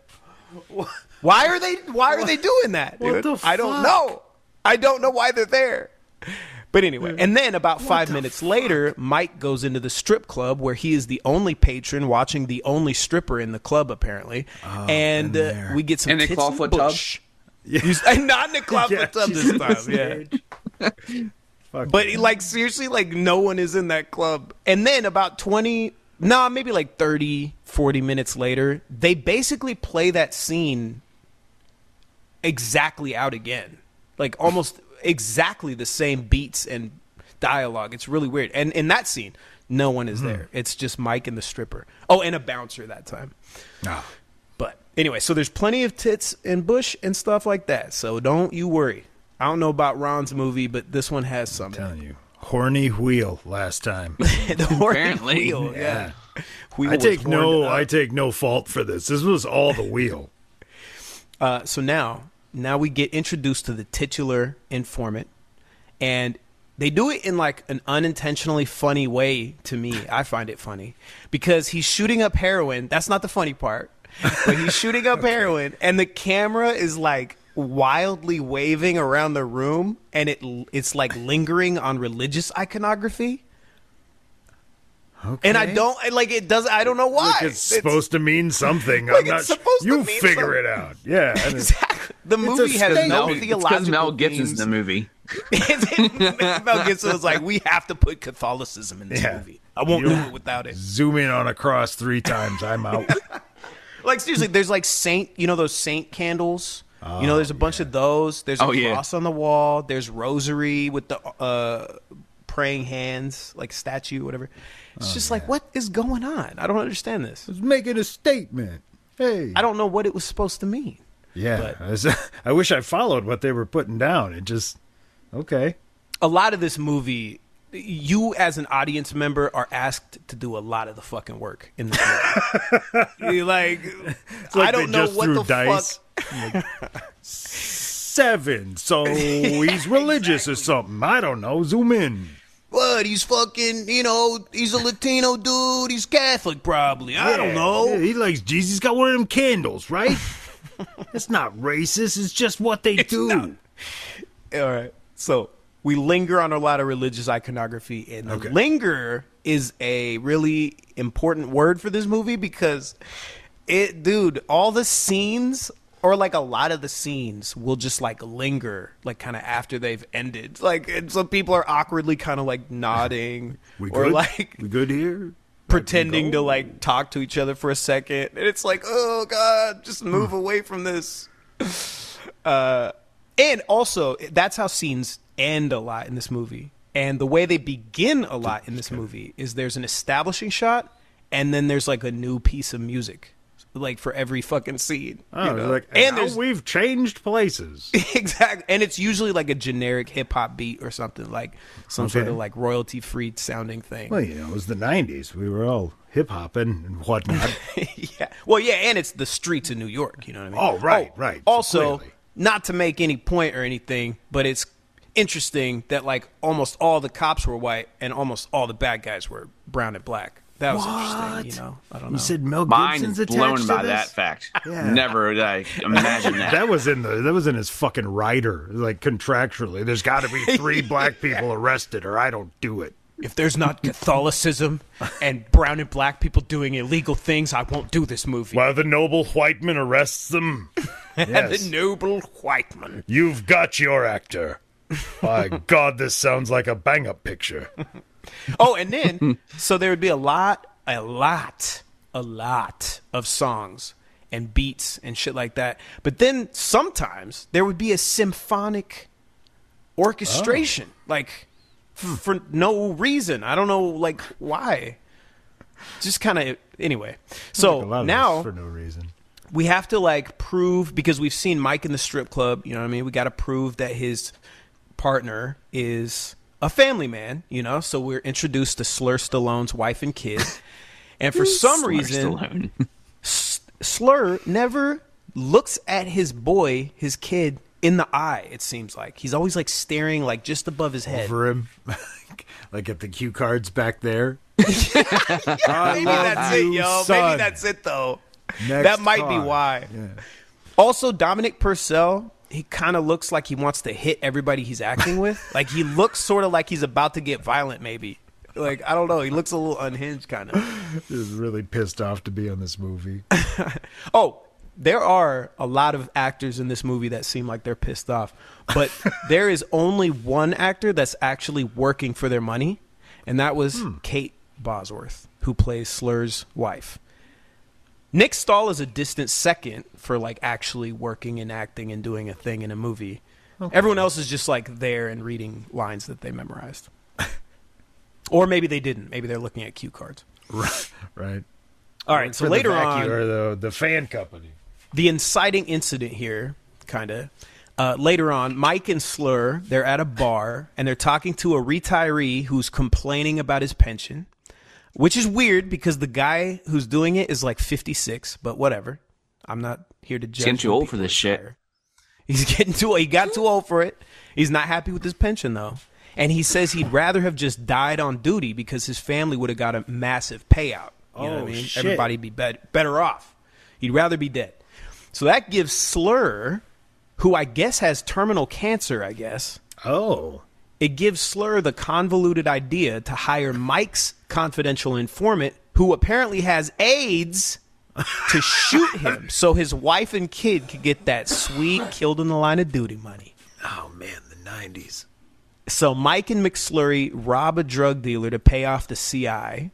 Why are they why are they doing that? What dude? the I don't know. I don't know why they're there. But anyway, and then about five minutes later, Mike goes into the strip club where he is the only patron watching the only stripper in the club, apparently. and uh, we get some In a tits and clawfoot tub? bush. He's- [laughs] not in a clawfoot Yeah, tub this time. Yeah. [laughs] Fuck But like seriously, like no one is in that club. And then about 20, nah, maybe like 30, 40 minutes later, they basically play that scene exactly out again. Like almost exactly the same beats and dialogue. It's really weird. And in that scene, no one is there. It's just Mike and the stripper. Oh, and a bouncer that time. Ah. But anyway, so there's plenty of tits and bush and stuff like that. So don't you worry. I don't know about Ron's movie, but this one has some. in it. telling you, horny wheel last time. [laughs] the horny Apparently. wheel, yeah. Wheel I was take horned no, up. I take no fault for this. This was all the wheel. [laughs] Uh, so now, now we get introduced to the titular informant, and they do it in like an unintentionally funny way. To me, [laughs] I find it funny because he's shooting up heroin. That's not the funny part, but he's shooting up heroin, and the camera is like wildly waving around the room, and it it's like lingering on religious iconography. Okay. And I don't I- like it. Does I don't know why. Like it's supposed to mean something. Like I'm it's not. supposed to you mean figure something. it out. Yeah. [laughs] Exactly. The movie has statement. no Mel, it's theological because Mel Gibson's in the movie. [laughs] Mel Gibson was like, "We have to put Catholicism in this Yeah. movie. I won't You- do it without it." Zoom in on a cross three times. I'm out. [laughs] Like seriously, there's like saint, you know those saint candles. You know, there's a bunch of those. There's a Oh, yeah. cross on the wall. There's rosary with the uh, praying hands, like statue, whatever. It's just like, what is going on? I don't understand this. It's making a statement. Hey. I don't know what it was supposed to mean. Yeah. but- [laughs] I, wish I followed what they were putting down. It just okay. a lot of this movie you as an audience member are asked to do a lot of the fucking work in this movie. [laughs] Like, like I don't know just what threw the dice. fuck. Seven. So he's [laughs] religious or something. I don't know. Zoom in. What? He's fucking, you know, he's a Latino dude. He's Catholic, probably. I don't know. yeah, he likes Jesus. He's got one of them candles, right? [laughs] it's not racist. It's just what they do. All right. So we linger on a lot of religious iconography, and Okay. linger is a really important word for this movie because it, dude, all the scenes. Or like a lot of the scenes will just like linger, like kind of after they've ended. Like, and some people are awkwardly kind of like [laughs] nodding, We or good? like we good here? pretending to like talk to each other for a second. And it's like oh god just move away from this. Uh and also that's how scenes end a lot in this movie. And the way they begin a lot in this movie is there's an establishing shot and then there's like a new piece of music like for every fucking scene Oh, you know? like, and there's we've changed places. [laughs] exactly and it's usually like a generic hip-hop beat or something like some sort of like royalty free sounding thing well, you know, it was the '90s. We were all hip hopping and whatnot. [laughs] yeah. Well, yeah, and it's the streets of New York. You know what I mean? Oh, right, oh, right. Also, clearly. not to make any point or anything, but it's interesting that like almost all the cops were white and almost all the bad guys were brown and black. That was What? interesting. You know, I don't know. You said Mel Mind Gibson's attached blown to by this? that fact. Yeah. Never did I imagine [laughs] that. That was in the that was in his fucking writer, like contractually. There's got to be three [laughs] black people arrested, or I don't do it. if there's not Catholicism and brown and black people doing illegal things, I won't do this movie. While the noble white man arrests them, [laughs] yes. the noble white man. you've got your actor. My God, this sounds like a bang-up picture. Oh, and then so there would be a lot, a lot, a lot of songs and beats and shit like that. But then sometimes there would be a symphonic orchestration, oh. like f- for no reason. I don't know, like why. Just kind of anyway. So Like a lot of now for no reason. we have to like prove because we've seen Mike in the strip club. You know what I mean? We got to prove that his partner is a family man. You know, so we're introduced to Slur Stallone's wife and kid, [laughs] and for some Slur reason, S- Slur never looks at his boy, his kid, in the eye. It seems like he's always like staring like just above his head. Over him, [laughs] like at the cue cards back there. [laughs] Maybe that's it, yo. son. Maybe that's it, though. Next that might be why. Yeah. Also, Dominic Purcell, he kind of looks like he wants to hit everybody he's acting with. [laughs] like he looks sort of like he's about to get violent, maybe. Like I don't know. He looks a little unhinged, kind of. Is really pissed off to be on this movie. [laughs] Oh, there are a lot of actors in this movie that seem like they're pissed off, but [laughs] there is only one actor that's actually working for their money, and that was hmm. Kate Bosworth, who plays Slur's wife. Nick Stahl is a distant second for like actually working and acting and doing a thing in a movie. Everyone else is just like there and reading lines that they memorized. [laughs] or maybe they didn't. Maybe they're looking at cue cards. right. right. All right, so later on or the the fan company. the inciting incident here, kind of. Uh, later on, Mike and Slur, they're at a bar and they're talking to a retiree who's complaining about his pension, which is weird because the guy who's doing it is like 56, but whatever. I'm not here to judge. He's getting too old for this shit. retire. He's [laughs] getting too He got too old for it. He's not happy with his pension though. And he says he'd rather have just died on duty because his family would have got a massive payout. You know what I Oh, mean? shit. Everybody'd be bet- better off. He'd rather be dead. So that gives Slur, who I guess has terminal cancer, I guess, Oh. It gives Slur the convoluted idea to hire Mike's confidential informant, who apparently has AIDS, to shoot him so his wife and kid could get that sweet killed in the line of duty money. Oh man, the nineties. So Mike and McSlurry rob a drug dealer to pay off the CI,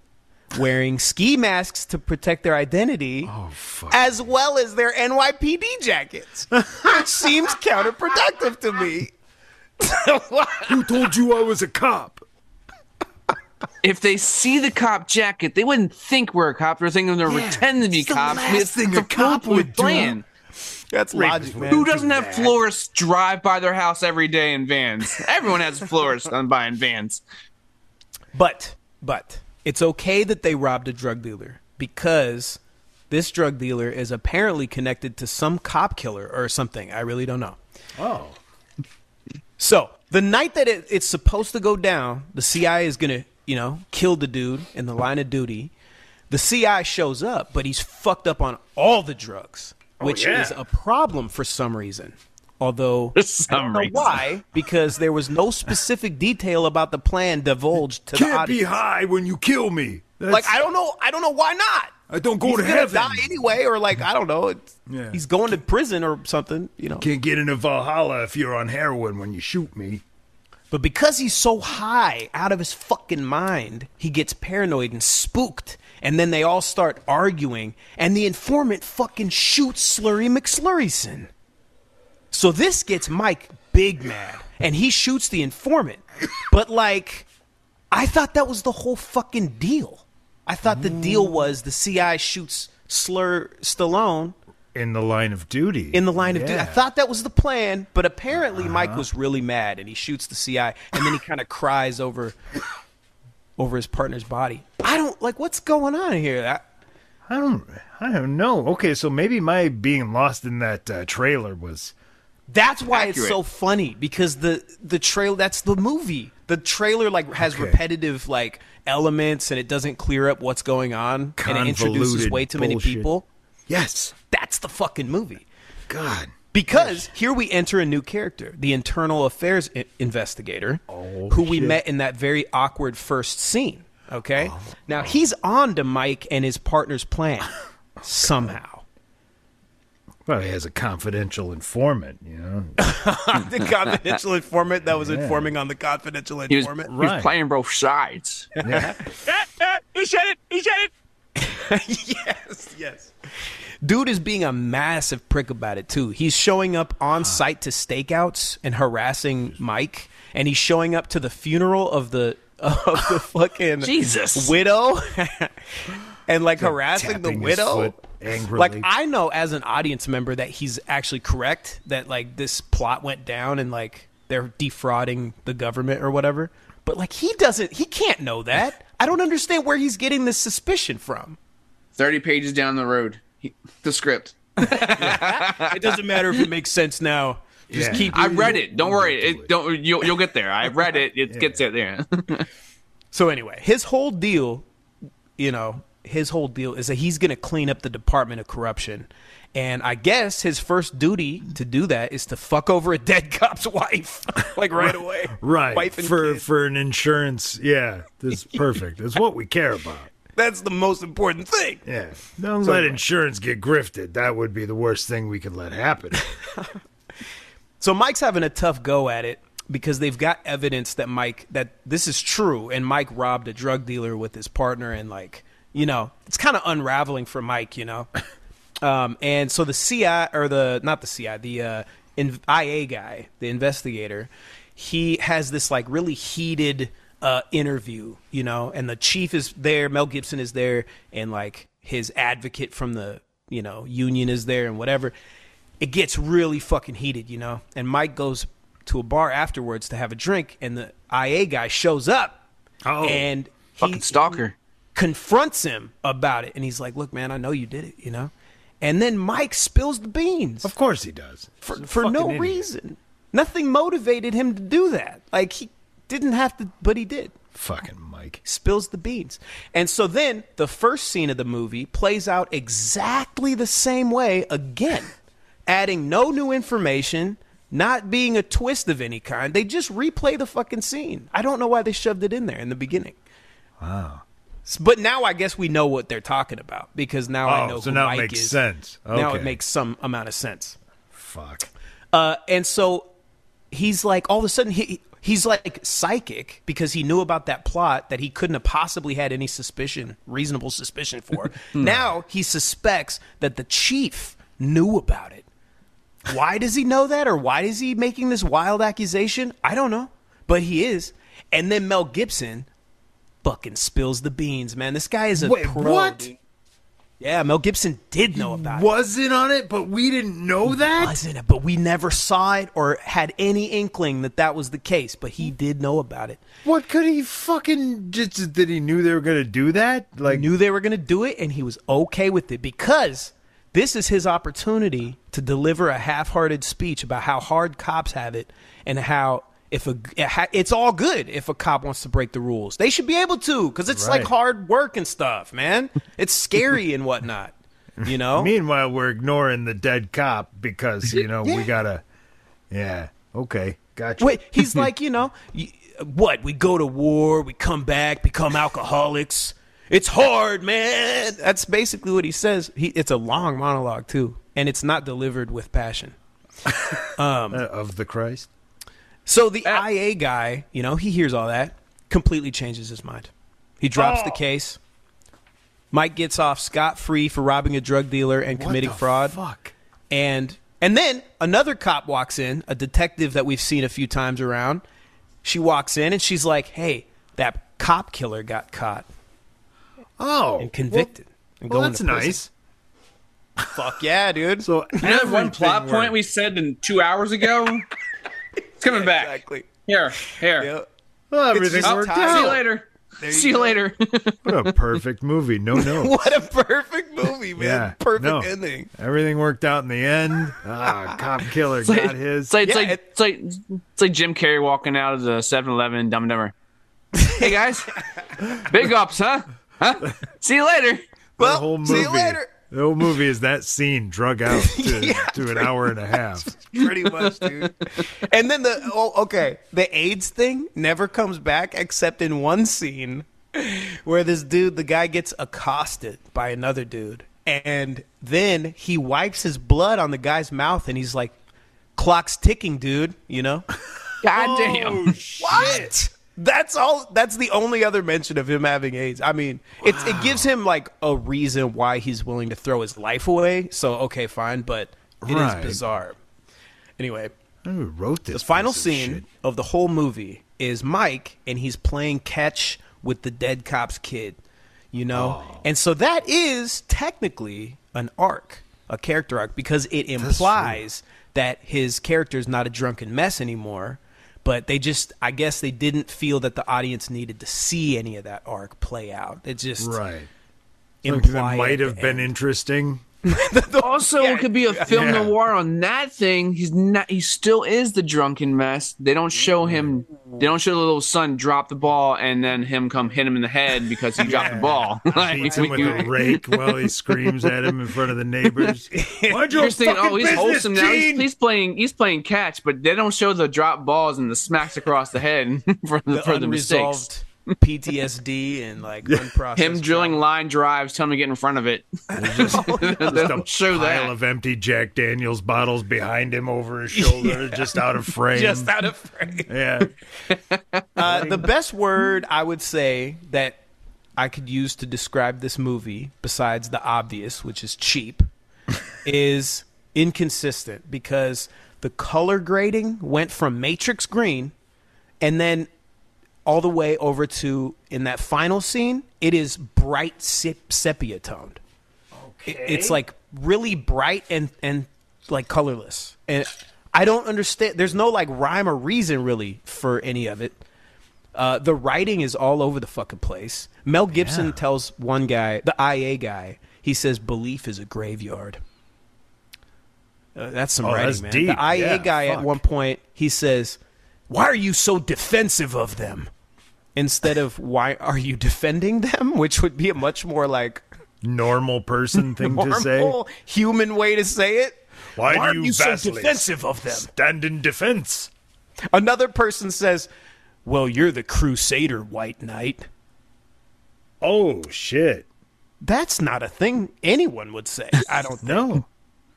wearing ski masks to protect their identity, oh, as well as their NYPD jackets, which [laughs] seems counterproductive to me. [laughs] Who told you I was a cop? If they see the cop jacket, they wouldn't think we're a cop. They're thinking they're pretending to be it's the cops. last It's thing the a cop foolproof would do. plan. That's logic, man. Who doesn't have florists drive by their house every day in vans? Everyone has florists on buying vans. But, but, it's okay that they robbed a drug dealer because this drug dealer is apparently connected to some cop killer or something. I really don't know. Oh. So the night that it, it's supposed to go down, the CI is gonna, you know, kill the dude in the line of duty. The CI shows up, but he's fucked up on all the drugs, oh, which yeah. is a problem for some reason. Although For I some don't know reason. why, because there was no specific detail about the plan divulged to the Can't be high when you kill me. That's, Like I don't know, I don't know why not. I don't go He's to gonna heaven. die anyway, or like I don't know. Yeah. He's going to prison or something, you know. Can't get into Valhalla if you're on heroin when you shoot me. But because he's so high out of his fucking mind, he gets paranoid and spooked. And then they all start arguing, and the informant fucking shoots Slurry McSlurryson. So this gets Mike big mad, and he shoots the informant. But like, I thought that was the whole fucking deal. I thought the deal was the CI shoots Slur Stallone In the line of duty. in the line of duty. I Uh-huh. thought that was the plan, but apparently Mike was really mad and he shoots the CI and then he kind of cries over over his partner's body. I don't like what's going on here. That, I don't. I don't know. Okay, so maybe my being lost in that uh, trailer was That's why it's so funny because the the trail that's the movie. The trailer like has Okay. repetitive like elements and it doesn't clear up what's going on and it introduces way too many people. Yes. That's the fucking movie. God. Because here we enter a new character, the internal affairs I- investigator, who we Oh, met in that very awkward first scene. Okay, Oh. now he's on to Mike and his partner's plan [laughs] somehow. Probably has a confidential informant, you know. [laughs] the confidential informant that was Yeah. informing on the confidential He was, informant. he was Right. playing both sides. Yeah. [laughs] he said it. He said it. [laughs] yes, yes. Dude is being a massive prick about it too. He's showing up on site to stakeouts and harassing Mike, and he's showing up to the funeral of the of the fucking Jesus. widow, and like harassing the tapping his widow. Foot angrily. Like I know as an audience member that he's actually correct that like this plot went down and like they're defrauding the government or whatever. But like he doesn't, he can't know that. [laughs] I don't understand where he's getting this suspicion from. Thirty pages down the road, he, the script. [laughs] it doesn't matter if it makes sense now. Just Yeah. keep. I read it. Don't worry. It, don't you'll, you'll get there. I read it. It [laughs] gets it there. So anyway, his whole deal, you know, his whole deal is that he's going to clean up the Department of Corruption, and I guess his first duty to do that is to fuck over a dead [laughs] cop's wife, [laughs] like right away. [laughs] right. Wife for kid. for an insurance. Yeah. That's perfect. It's what we care about. That's the most important thing. Yeah. Don't let insurance get grifted. That would be the worst thing we could let happen. So Mike's having a tough go at it because they've got evidence that Mike that this is true and Mike robbed a drug dealer with his partner and like, you know, it's kind of unraveling for Mike, you know. Um, and so the CI or the not the CI, the uh, in, IA guy, the investigator, he has this like really heated uh, interview, you know, and the chief is there, Mel Gibson is there, and like his advocate from the you know union is there and whatever. It gets really fucking heated, you know. And Mike goes to a bar afterwards to have a drink, and the IA guy shows up, Oh. and he Fucking stalker. Confronts him about it, and he's like, "Look, man, I know you did it, you know." And then Mike spills the beans Of course he does. for, He's for no idiot. reason. Nothing motivated him to do that. Like he didn't have to, but he did. Fucking Mike. Spills the beans. And so then the first scene of the movie plays out exactly the same way again, [laughs] adding no new information, not being a twist of any kind. They just replay the fucking scene. I don't know why they shoved it in there in the beginning. Wow. But now I guess we know what they're talking about because now I know what Mike is. Oh, so now Mike it makes is. sense. Now it makes some amount of sense. Fuck. Uh, and so he's like, all of a sudden, he he's like psychic because he knew about that plot that he couldn't have possibly had any suspicion, reasonable suspicion for. [laughs] [laughs] now he suspects that the chief knew about it. Why does he know that, or why is he making this wild accusation? I don't know, but he is. And then Mel Gibson fucking spills the beans, man. This guy is a Wait, pro. what? dude. Yeah, Mel Gibson did know about it. Wasn't on it, but we didn't know that. wasn't it, but we never saw it or had any inkling that that was the case. But he did know about it. What could he fucking just that he knew they were gonna do that? Like Knew they were going to do it, and he was okay with it because this is his opportunity to deliver a half-hearted speech about how hard cops have it and how if a it's all good if a cop wants to break the rules. They should be able to because it's like hard work and stuff, man. It's scary and whatnot. You know. [laughs] Meanwhile, we're ignoring the dead cop because you know we gotta. Yeah. Okay. Gotcha. Wait, he's [laughs] like, you know, what? We go to war, we come back, become alcoholics. It's hard, man. That's basically what he says. He, it's a long monologue too, and it's not delivered with passion. [laughs] Uh, of the Christ. So the IA guy, you know, he hears all that, completely changes his mind. He drops the oh. case. Mike gets off scot free for robbing a drug dealer and committing the fraud. Fuck. And and then another cop walks in, a detective that we've seen a few times around. She walks in and she's like, "Hey, that cop killer got caught Oh. and convicted and Well, going that's to prison." nice. Fuck yeah, dude. [laughs] So You know that one plot everything point we said in two hours ago? It's coming back. exactly. Here, here. Yeah. Well, everything just worked tied. See you out. later. See you later. What a perfect movie. No [laughs] notes. what a perfect movie, man. Yeah, perfect no. ending. Everything worked out in the end. Ah, cop killer It's like, got his. it's like, it's, like, it- it's like it's like Jim Carrey walking out of the 7-Eleven, Dumb and Dumber. [laughs] Hey guys, big ups, huh? Huh? See you later. Well, whole movie. see you later. The whole movie is that scene drug out to, [laughs] to an hour and a half. Pretty much, dude. and then the oh, okay, the AIDS thing never comes back except in one scene where this dude, the guy gets accosted by another dude, and then he wipes his blood on the guy's mouth, and he's like, "Clock's ticking, dude." You know. God damn. What? That's all. That's the only other mention of him having AIDS. I mean, it's it gives him like a reason why he's willing to throw his life away. So okay, fine, but it is Right. bizarre. Anyway, Who wrote this? the final of scene shit? of the whole movie is Mike, and he's playing catch with the dead cop's kid. You know, Oh. and so that is technically an arc, a character arc, because it implies that his character is not a drunken mess anymore. But they just, I guess, they didn't feel that the audience needed to see any of that arc play out. It just Right. Like, that might have been end. interesting. [laughs] Also, it could be a film Yeah. noir on that thing. He's not. He still is the drunken mess. They don't show him. Mm. They don't show the little son drop the ball and then him come hit him in the head because he dropped the ball. [laughs] Like, Beats him with we- a rake while he [laughs] screams at him in front of the neighbors. Mind your You're thinking, oh, he's business, wholesome now. He's, he's playing. He's playing catch, but they don't show the drop balls and the smacks across the head for the, the for the mistakes. Unresolved PTSD and like unprocessed. Him drilling line drives, telling him to get in front of it. Just, [laughs] they just [laughs] a don't show pile that. of empty Jack Daniels bottles behind him over his shoulder, [laughs] just out of frame. just out of frame. yeah. Uh, the best word I would say that I could use to describe this movie, besides the obvious, which is cheap, is inconsistent because the color grading went from matrix green and then all the way over to in that final scene it is bright sep- sepia toned. It- it's like really bright and and like colorless. And i don't understand there's no like rhyme or reason really for any of it. Uh, the writing is all over the fucking place. Mel gibson tells one guy the ia guy he says belief is a graveyard. Uh, that's some Oh, writing, that's man. deep. The IA Yeah, guy at one point he says, "Why are you so defensive of them?" Instead of "Why are you defending them?" [laughs] which would be a much more like Normal person thing to say. human way to say it. Why, Why do you, you so defensive of them? Stand in defense. Another person says, "Well, you're the Crusader, White Knight." Oh shit! That's not a thing anyone would say. I don't know.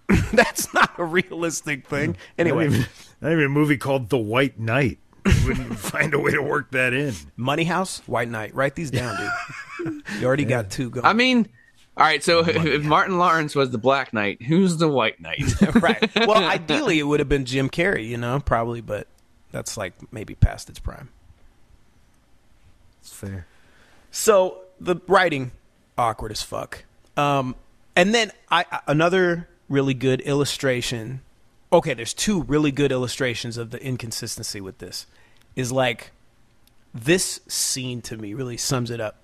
[laughs] That's not a realistic thing. Not Anyway, even, not even a movie called The White Knight. You [laughs] wouldn't find a way to work that in. Money House, White Knight. Write these down, dude. You already [laughs] got two going. I mean, all right. So if, if Martin Lawrence was the Black Knight, who's the White Knight? [laughs] right. Well, ideally, it would have been Jim Carrey, you know, probably, but that's like maybe past its prime. It's fair. So the writing, awkward as fuck. Um, and then I I- another really good illustration. Okay, there's two really good illustrations of the inconsistency with this. Is like this scene to me really sums it up.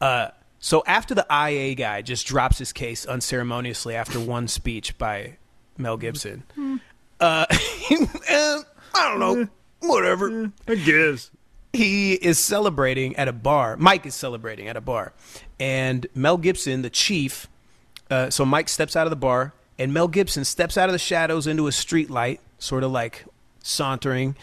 Uh, so after the IA guy just drops his case unceremoniously after one speech by Mel Gibson, uh, [laughs] I don't know, whatever. I guess. He is celebrating at a bar. Mike is celebrating at a bar, and Mel Gibson, the chief. Uh, so Mike steps out of the bar, and Mel Gibson steps out of the shadows into a street light, sort of like sauntering,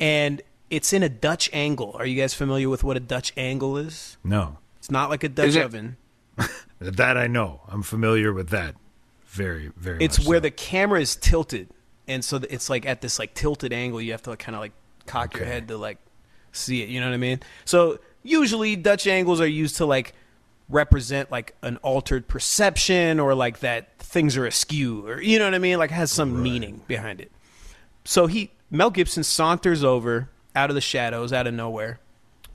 and it's in a Dutch angle. Are you guys familiar with what a Dutch angle is? No. It's not like a Dutch Is it- oven. [laughs] That I know. I'm familiar with that. Very, very. It's much where so. the camera is tilted, and so it's like at this like tilted angle. You have to like, kind of like cock your head to like see it. You know what I mean? So usually Dutch angles are used to like represent like an altered perception or like that things are askew or you know what I mean? Like has some meaning behind it. So he Mel Gibson saunters over out of the shadows, out of nowhere,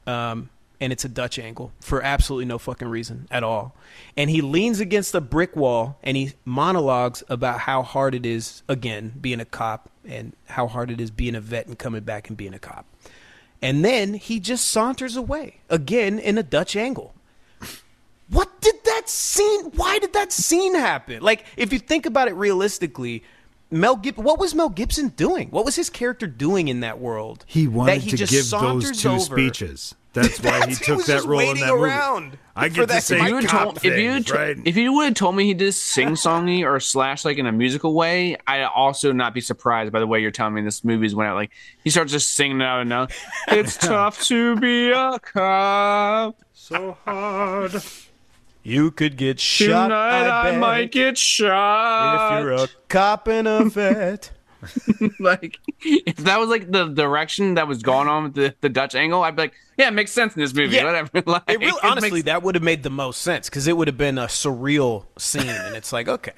um, and it's a Dutch angle for absolutely no fucking reason at all. And he leans against a brick wall and he monologues about how hard it is again being a cop and how hard it is being a vet and coming back and being a cop. And then he just saunters away again in a Dutch angle. What did that scene? Why did that scene happen? Like, if you think about it realistically, Mel Gib- what was Mel Gibson doing? What was his character doing in that world? He wanted he to give those two over? speeches. That's why he That's- he took was that role in waiting that movie. around I for get to that- say if If you, had cop told, if, you things, right? if you would have told me he did sing songy or slash like in a musical way, I'd also not be surprised by the way you're telling me this movie's went out. Like he starts just singing it out and now. [laughs] It's tough to be a cop. so hard. You could get shot. Tonight I, bet, might get shot. if you're a cop and a vet. [laughs] [laughs] like if that was like the direction that was going on with the, the Dutch angle, I'd be like, yeah, it makes sense in this movie. Yeah. Whatever. [laughs] Like, It really, it honestly, makes- that would have made the most sense because it would have been a surreal scene, and it's like, okay,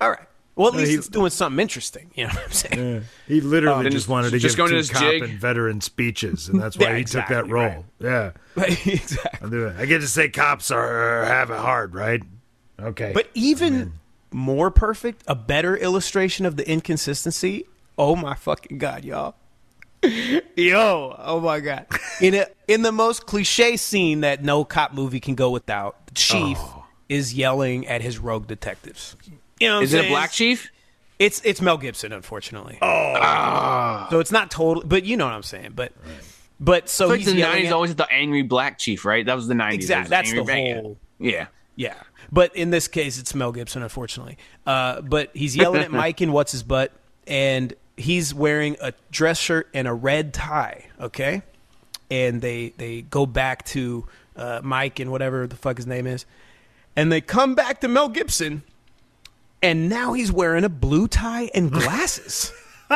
all right. Well, at least he- it's doing something interesting. You know what I'm saying? He literally Oh, then just just- wanted to just give going to two cop jig. and veteran speeches, and that's [laughs] why Yeah, he took that exactly, role. Yeah, [laughs] exactly. I'll do it. I get to say cops are have it hard, right? Okay, But even more perfect, a better illustration of the inconsistency. Oh my fucking god, y'all! [laughs] Yo, oh my god! In a in the most cliche scene that no cop movie can go without, the chief oh. is yelling at his rogue detectives. You know, what Is it a black chief? It's it's Mel Gibson, unfortunately. Oh, so it's not total, but you know what I'm saying. But but so Like he's the yelling nineties, at- always the angry black chief, right? That was the nineties. Exact- that's the whole- Yeah. Yeah. But in this case, it's Mel Gibson, unfortunately. Uh, but he's yelling at [laughs] Mike and what's his butt, and he's wearing a dress shirt and a red tie. Okay, and they they go back to uh, Mike and whatever the fuck his name is, and they come back to Mel Gibson, and now he's wearing a blue tie and glasses. [laughs]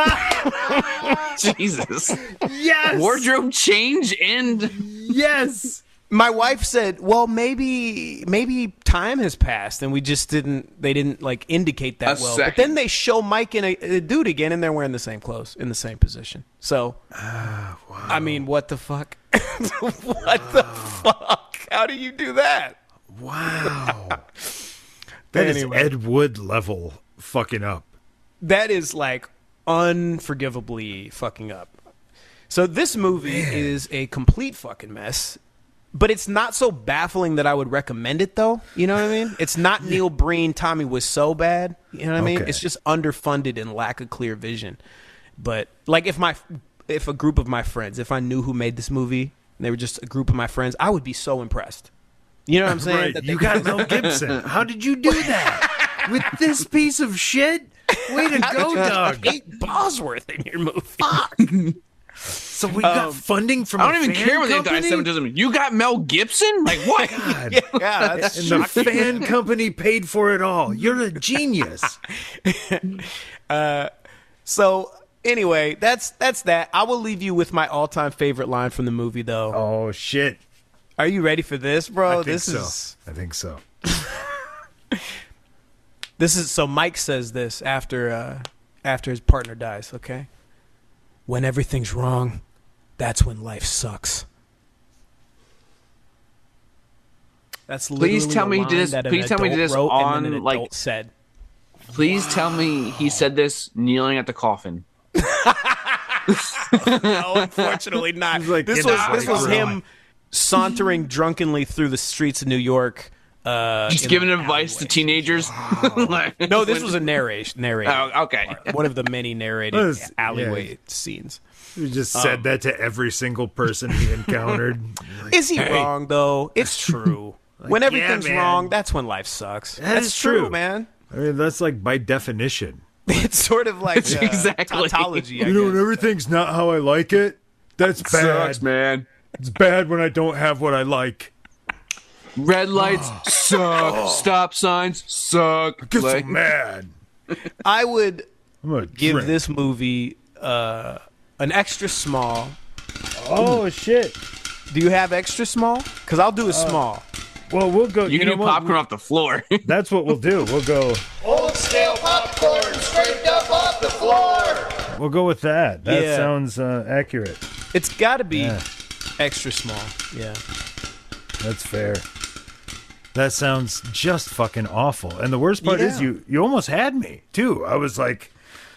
Jesus. yes, Wardrobe change and yes. my wife said, "Well, maybe maybe time has passed and we just didn't they didn't like indicate that A well." But then they show Mike and a, a dude again and they're wearing the same clothes in the same position. So, ah, I mean, what the fuck? [laughs] what the fuck? How do you do that? Wow, [laughs] that is Anyway. Ed Wood level fucking up. That is like unforgivably fucking up. So this movie is a complete fucking mess. But it's not so baffling that I would recommend it, though. You know what I mean? It's not [laughs] Neil Breen, Tommy Wiseau bad. You know what I mean? Okay. It's just underfunded and lack of clear vision. But like, if my if a group of my friends, if I knew who made this movie, and they were just a group of my friends, I would be so impressed. You know what I'm saying? Right, That you got Mel Gibson. How did you do that with this piece of shit? Way to go, Doug. Kate Bosworth in your movie. [laughs] So we got um, funding from. I don't even care what company? anti-Semitism. You got Mel Gibson? Like what? [laughs] God. [laughs] yeah, that's And the fan company paid for it all. You're a genius. Uh, so anyway, that's that's that. I will leave you with my all-time favorite line from the movie, though. Oh shit! Are you ready for this, I bro? think This so. is I think so. [laughs] this is so. Mike says this after uh, after his partner dies. Okay, when everything's wrong, that's when life sucks. That's Please tell a me he line did this- please tell me he did this wrote and on, an like- said. Please tell me he said this kneeling at the coffin. [laughs] no, unfortunately not. like this was this was break. him sauntering drunkenly through the streets of New York. Uh, Just giving an advice to alleyway. teenagers. [laughs] Like- No, this was a narration. Narrated. Oh, okay. One of the many narrated Well, it's- alleyway yeah. scenes. You just said that to every single person he encountered. [laughs] Is he wrong though? It's true. [laughs] when everything's man. wrong, that's when life sucks. That that's is true. man. I mean, that's like by definition. It's sort of like uh, Exactly. tautology. I You know, when guess. everything's not how I like it, that's bad. Sucks, man. It's bad when I don't have what I like. Red lights suck. Stop signs suck. I Get Like- so mad. [laughs] I would give drink. this movie uh, an extra small. Oh shit! Do you have extra small? Because I'll do a small. Well, we'll go. you can know do what? popcorn off the floor. [laughs] That's what we'll do. We'll go. Old stale popcorn scraped up off the floor. We'll go with that. That Yeah. sounds uh, accurate. It's got to be Yeah. Extra small. Yeah. That's fair. That sounds just fucking awful. And the worst part is you you almost had me too. I was like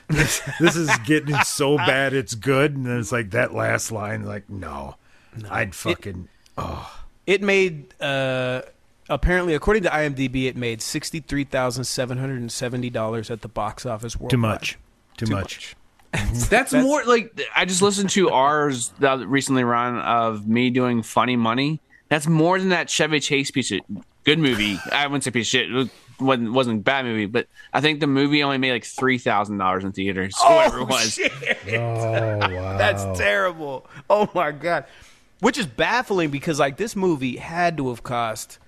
this, this is getting so [laughs] bad it's good, and then it's like that last line, like no, I'd fucking oh. It made uh apparently according to IMDb it made $63,770 at the box office worldwide. Too much. Too, much. [laughs] That's, more like I just listened to ours that recently run of me doing funny money. That's more than that Chevy Chase piece of good movie. I wouldn't say piece of shit. It wasn't wasn't a bad movie, but I think the movie only made like three thousand dollars in theaters. Oh, whatever it was. shit. Oh [laughs] wow. That's terrible. Oh my god. Which is baffling because like this movie had to have cost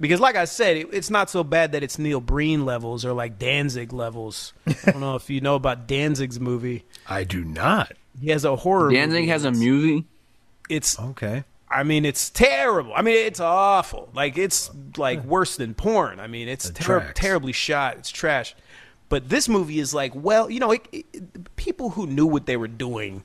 because like I said, it, it's not so bad that it's Neil Breen levels or like Danzig levels. I [laughs] don't know if you know about Danzig's movie. I do not. He has a horror. Danzig movie. has a movie. It's okay. I mean, it's terrible. I mean, it's awful. Like it's like worse than porn. I mean, it's ter- terribly shot. It's trash. But this movie is like, well, you know, it, it, people who knew what they were doing.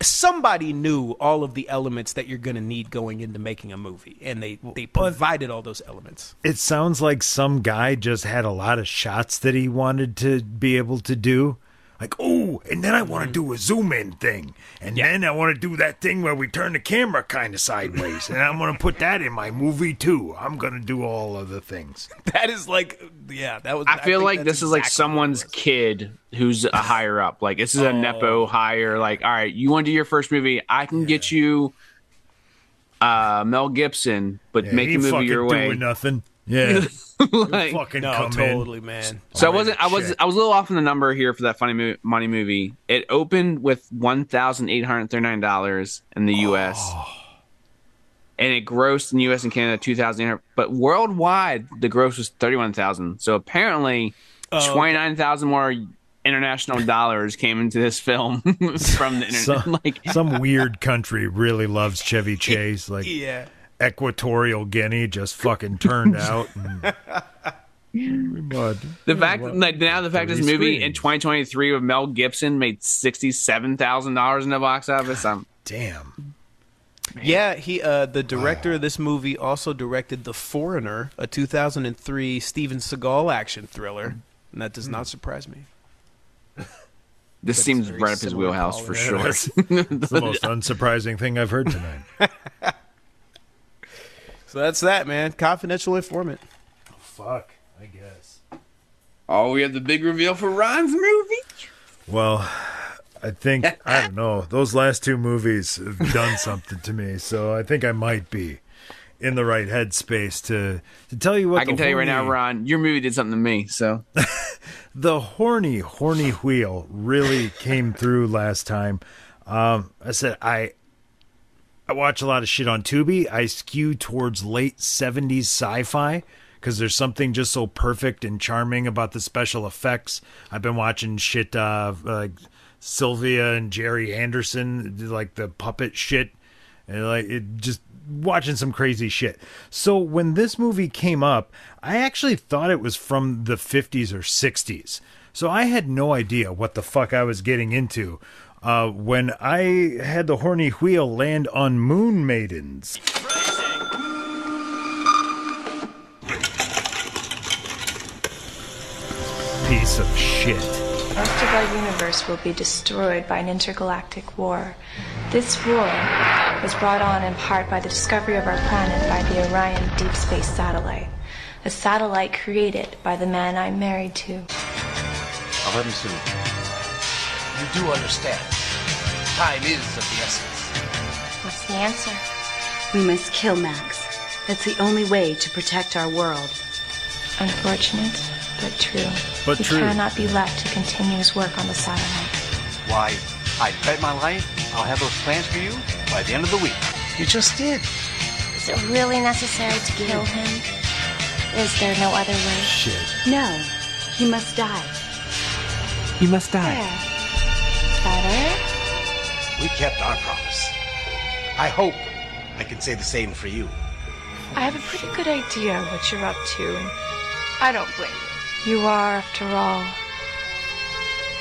Somebody knew all of the elements that you're going to need going into making a movie, and they they provided all those elements. It sounds like some guy just had a lot of shots that he wanted to be able to do. Like, oh, and then I want to do a zoom in thing. And then I want to do that thing where we turn the camera kind of sideways. and I'm going to put that in my movie too. I'm going to do all of the things. [laughs] That is like, yeah, that was. I feel like that's this is like someone's kid who's a higher up. Like this is a nepo hire. Like, all right, you want to do your first movie? I can get you uh, Mel Gibson, but Yeah, make a movie fucking your way. doing nothing. Yeah. [laughs] Like- fucking No, come totally, in. man. So I wasn't. I Shit. was. I was a little off on the number here for that funny mo- money movie. It opened with one thousand eight hundred thirty nine dollars in the U.S. Oh. and it grossed in the U.S. and Canada two thousand, But worldwide, the gross was thirty one thousand. So apparently, Oh, twenty nine thousand more international [laughs] dollars came into this film [laughs] from the internet. Some, like some weird country really loves Chevy Chase. Like Yeah. Equatorial Guinea just fucking turned [laughs] out. And, But- the fact, like now, the fact this Three movie in twenty twenty three with Mel Gibson made sixty seven thousand dollars in the box office. I'm damn. Yeah, he uh the director of this movie also directed The Foreigner, a 2003 Steven Seagal action thriller, and that does not surprise me. This seems right up his wheelhouse for sure. [laughs] It's the most unsurprising thing I've heard tonight. [laughs] So that's that, man. Confidential informant. Fuck, I guess. Oh, we have the big reveal for Ron's movie. Well, I think I don't know. Those last two movies have done [laughs] something to me, so I think I might be in the right headspace to to tell you what. I can the tell you right now, Ron, your movie did something to me. So [laughs] the horny, horny wheel really came through last time. Um, I said I I watch a lot of shit on Tubi. I skew towards late '70s sci-fi because there's something just so perfect and charming about the special effects. I've been watching shit uh, like Sylvia and Gerry Anderson, like the puppet shit, and like it just watching some crazy shit. So when this movie came up, I actually thought it was from the 50s or 60s. So I had no idea what the fuck I was getting into. Uh, when I had the horny wheel land on Moon Maidens. Piece of shit. Most of our universe will be destroyed by an intergalactic war. This war was brought on in part by the discovery of our planet by the Orion Deep Space Satellite, a satellite created by the man I'm married to. I'll let him see You do understand. Time is of the essence. What's the answer? We must kill Max. That's the only way to protect our world. Unfortunate, but true. But he true. cannot be left to continue his work on the satellite. Why, I bet my life I'll have those plans for you by the end of the week. You just did. Is it really necessary to kill him? Is there no other way? Shit. No, he must die. He must die. Better? We kept our promise. I hope I can say the same for you. I have a pretty good idea what you're up to, and I don't blame you. You are, after all,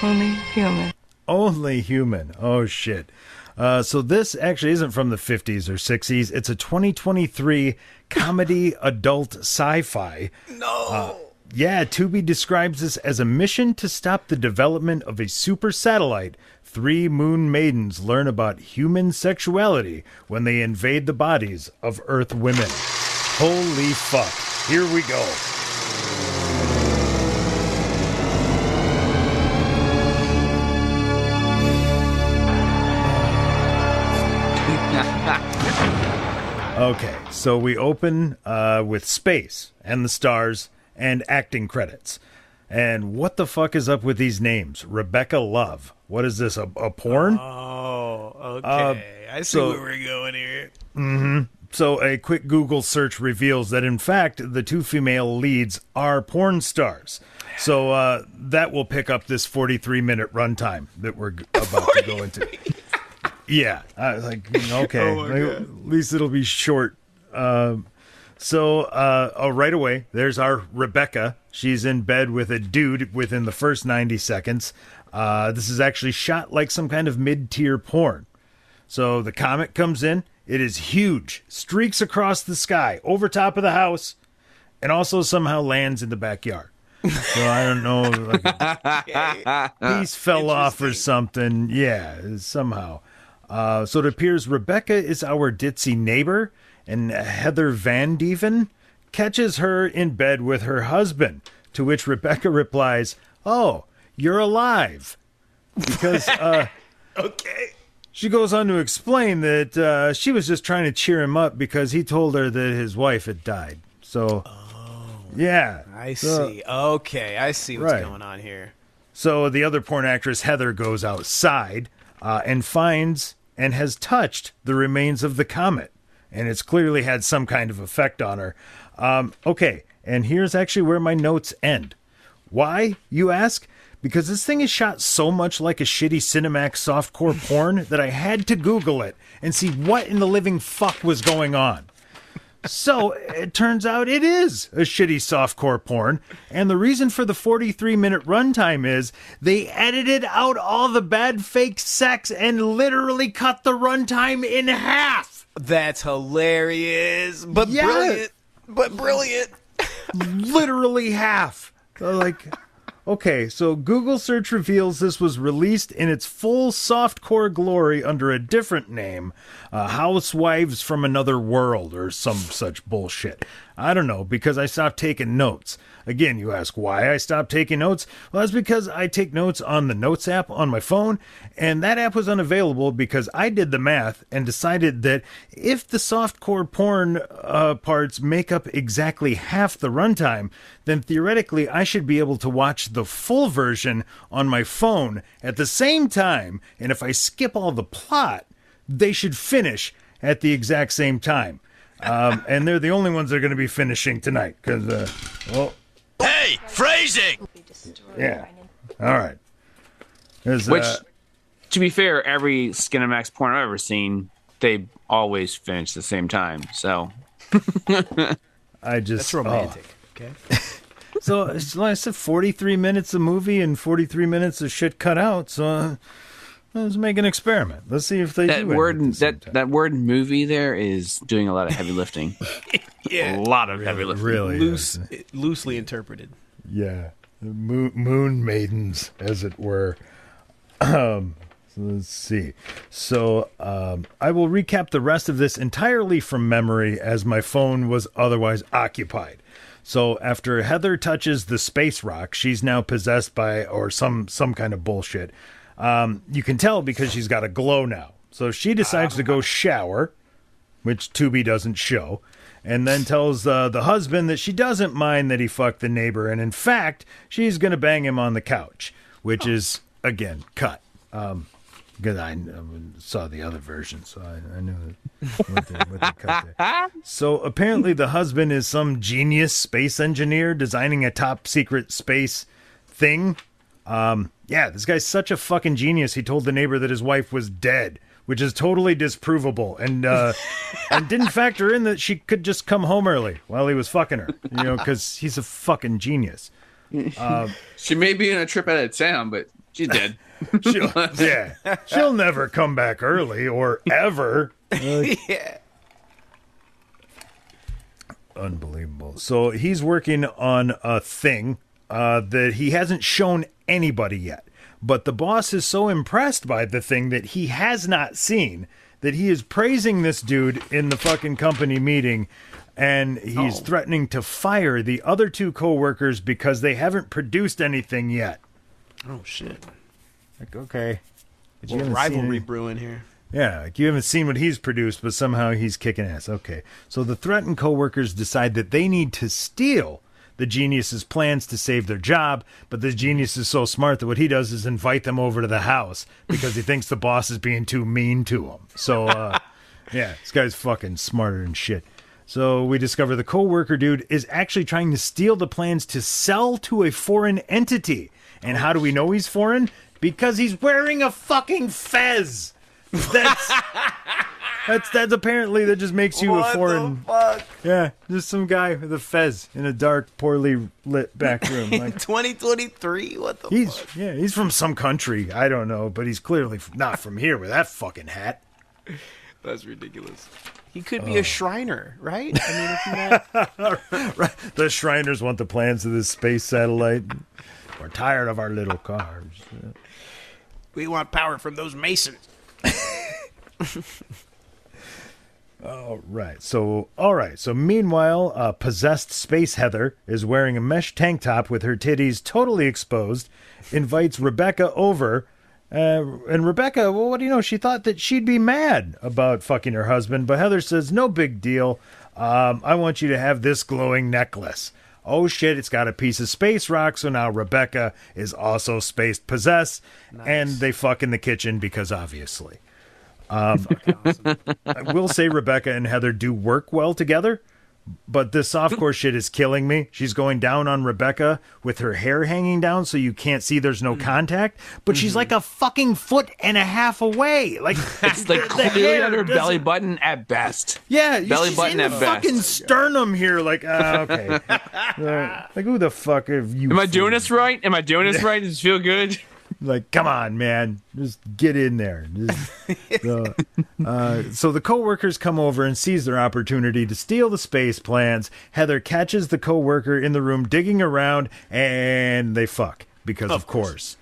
only human. Only human. Oh shit. Uh, so this actually isn't from the 50s or 60s. It's a 2023 comedy [laughs] adult sci-fi. No. Yeah, Tubi describes this as a mission to stop the development of a super satellite. Three moon maidens learn about human sexuality when they invade the bodies of Earth women. Holy fuck. Here we go. [laughs] Okay, so we open uh, with space and the stars and acting credits. And what the fuck is up with these names? Rebecca Love. What is this? A, a porn? Oh, okay. Uh, I see so- where we're going here. hmm So a quick Google search reveals that in fact the two female leads are porn stars. So uh, that will pick up this 43 minute runtime that we're [laughs] about to go into. Yeah, I was like okay, Oh at least it'll be short. Um, so uh, oh, right away, there's our Rebecca. She's in bed with a dude within the first 90 seconds. Uh, this is actually shot like some kind of mid-tier porn. So the comet comes in. It is huge, streaks across the sky, over top of the house, and also somehow lands in the backyard. So I don't know, like [laughs] [laughs] piece fell off or something. Yeah, somehow. Uh, so it appears Rebecca is our ditzy neighbor, and Heather Vandeven catches her in bed with her husband. To which Rebecca replies, "Oh, you're alive," because uh, [laughs] Okay. she goes on to explain that uh, she was just trying to cheer him up because he told her that his wife had died. So, yeah, I So- see. Okay, I see what's Right. going on here. So the other porn actress Heather goes outside uh, and finds and has touched the remains of the comet, and it's clearly had some kind of effect on her. Um, okay, and here's actually where my notes end. Why, you ask? Because this thing is shot so much like a shitty Cinemax softcore [laughs] porn that I had to Google it and see what in the living fuck was going on. So it turns out it is a shitty softcore porn. And the reason for the 43 minute runtime is they edited out all the bad fake sex and literally cut the runtime in half. That's hilarious, but brilliant. But brilliant. [laughs] literally half. Like, okay, so Google search reveals this was released in its full softcore glory under a different name, uh, Housewives from Another World, or some such bullshit. I don't know because I stopped taking notes. Again, you ask why I stopped taking notes? Well, that's because I take notes on the Notes app on my phone, and that app was unavailable because I did the math and decided that if the softcore porn uh, parts make up exactly half the runtime, then theoretically I should be able to watch the full version on my phone at the same time, and if I skip all the plot, they should finish at the exact same time. Um, and they're the only ones that are going to be finishing tonight because, uh, well, Hey, phrasing! yeah. All right. There's, Which, uh, to be fair, every Skinemax porn I've ever seen, they always finish the same time. So I just That's romantic. Okay. [laughs] so it's like I said, 43 minutes of movie and 43 minutes of shit cut out. So uh, let's make an experiment. Let's see if they that do it. word that that word movie there is doing a lot of heavy [laughs] lifting. Yeah. a lot of heavy lifting. Really Loose, is. loosely interpreted. Yeah, moon, moon maidens, as it were. [clears throat] Um, so let's see. So um, I will recap the rest of this entirely from memory, as my phone was otherwise occupied. So after Heather touches the space rock, she's now possessed by or some some kind of bullshit. Um, you can tell because she's got a glow now. So she decides to go shower, which Tubi doesn't show, and then tells uh, the husband that she doesn't mind that he fucked the neighbor, and in fact, she's going to bang him on the couch, which is, again, cut. Um, because I saw the other version, so I, I knew what they, what they cut there. [laughs] So apparently, the husband is some genius space engineer designing a top secret space thing. Um, yeah, this guy's such a fucking genius. He told the neighbor that his wife was dead, which is totally disprovable, and uh, [laughs] and didn't factor in that she could just come home early while he was fucking her. You know, because he's a fucking genius. Um, she may be in a trip out of town, but she's [laughs] dead. she'll, yeah, she'll never come back early or ever. Like, [laughs] yeah. Unbelievable. So he's working on a thing uh, that he hasn't shown anybody yet. But the boss is so impressed by the thing that he has not seen that he is praising this dude in the fucking company meeting and he's Oh. threatening to fire the other two coworkers because they haven't produced anything yet. Oh shit! Like, okay. But you Little rivalry brewing here. Yeah, like you haven't seen what he's produced, but somehow he's kicking ass. Okay. So the threatened coworkers decide that they need to steal the genius's plans to save their job, but the genius is so smart that what he does is invite them over to the house because he thinks the boss is being too mean to him. So uh [laughs] yeah, this guy's fucking smarter than shit. So we discover the coworker dude is actually trying to steal the plans to sell to a foreign entity. And how do we know he's foreign? Because he's wearing a fucking fez. [laughs] That's that's that's apparently that just makes you What a the foreign. fuck? Yeah, just some guy with a fez in a dark, poorly lit back room. [laughs] Like 2023. What the? he's yeah, he's from some country. I don't know, but he's clearly not from here with that fucking hat. That's ridiculous. He could be Oh. a Shriner, right? I mean, if you [laughs] met... right. The Shriners want the plans of this space satellite. We're tired of our little cars. we want power from those Masons. [laughs] All right. So, all right. So, meanwhile, possessed Space Heather is wearing a mesh tank top with her titties totally exposed, invites Rebecca over. Uh, and Rebecca, well, what do you know? She thought that she'd be mad about fucking her husband, but Heather says, no big deal. Um, I want you to have this glowing necklace. Oh shit, it's got a piece of space rock, so now Rebecca is also space possessed, and they fuck in the kitchen because obviously. Um, I will say Rebecca and Heather do work well together, but this softcore shit is killing me. She's going down on Rebecca with her hair hanging down so you can't see there's no contact, but she's like a fucking foot and a half away. Like [laughs] It's like the clearly on her belly button at best. Yeah, belly button in at the best. fucking sternum here. Like, uh, okay, [laughs] like who the fuck have you? Am I doing this right? Am I doing this [laughs] right? Does it feel good? Like, come on, man, just get in there. Just, [laughs] uh, uh, so the coworkers come over and seize their opportunity to steal the space plans. Heather catches the coworker in the room digging around, and they fuck because of, course.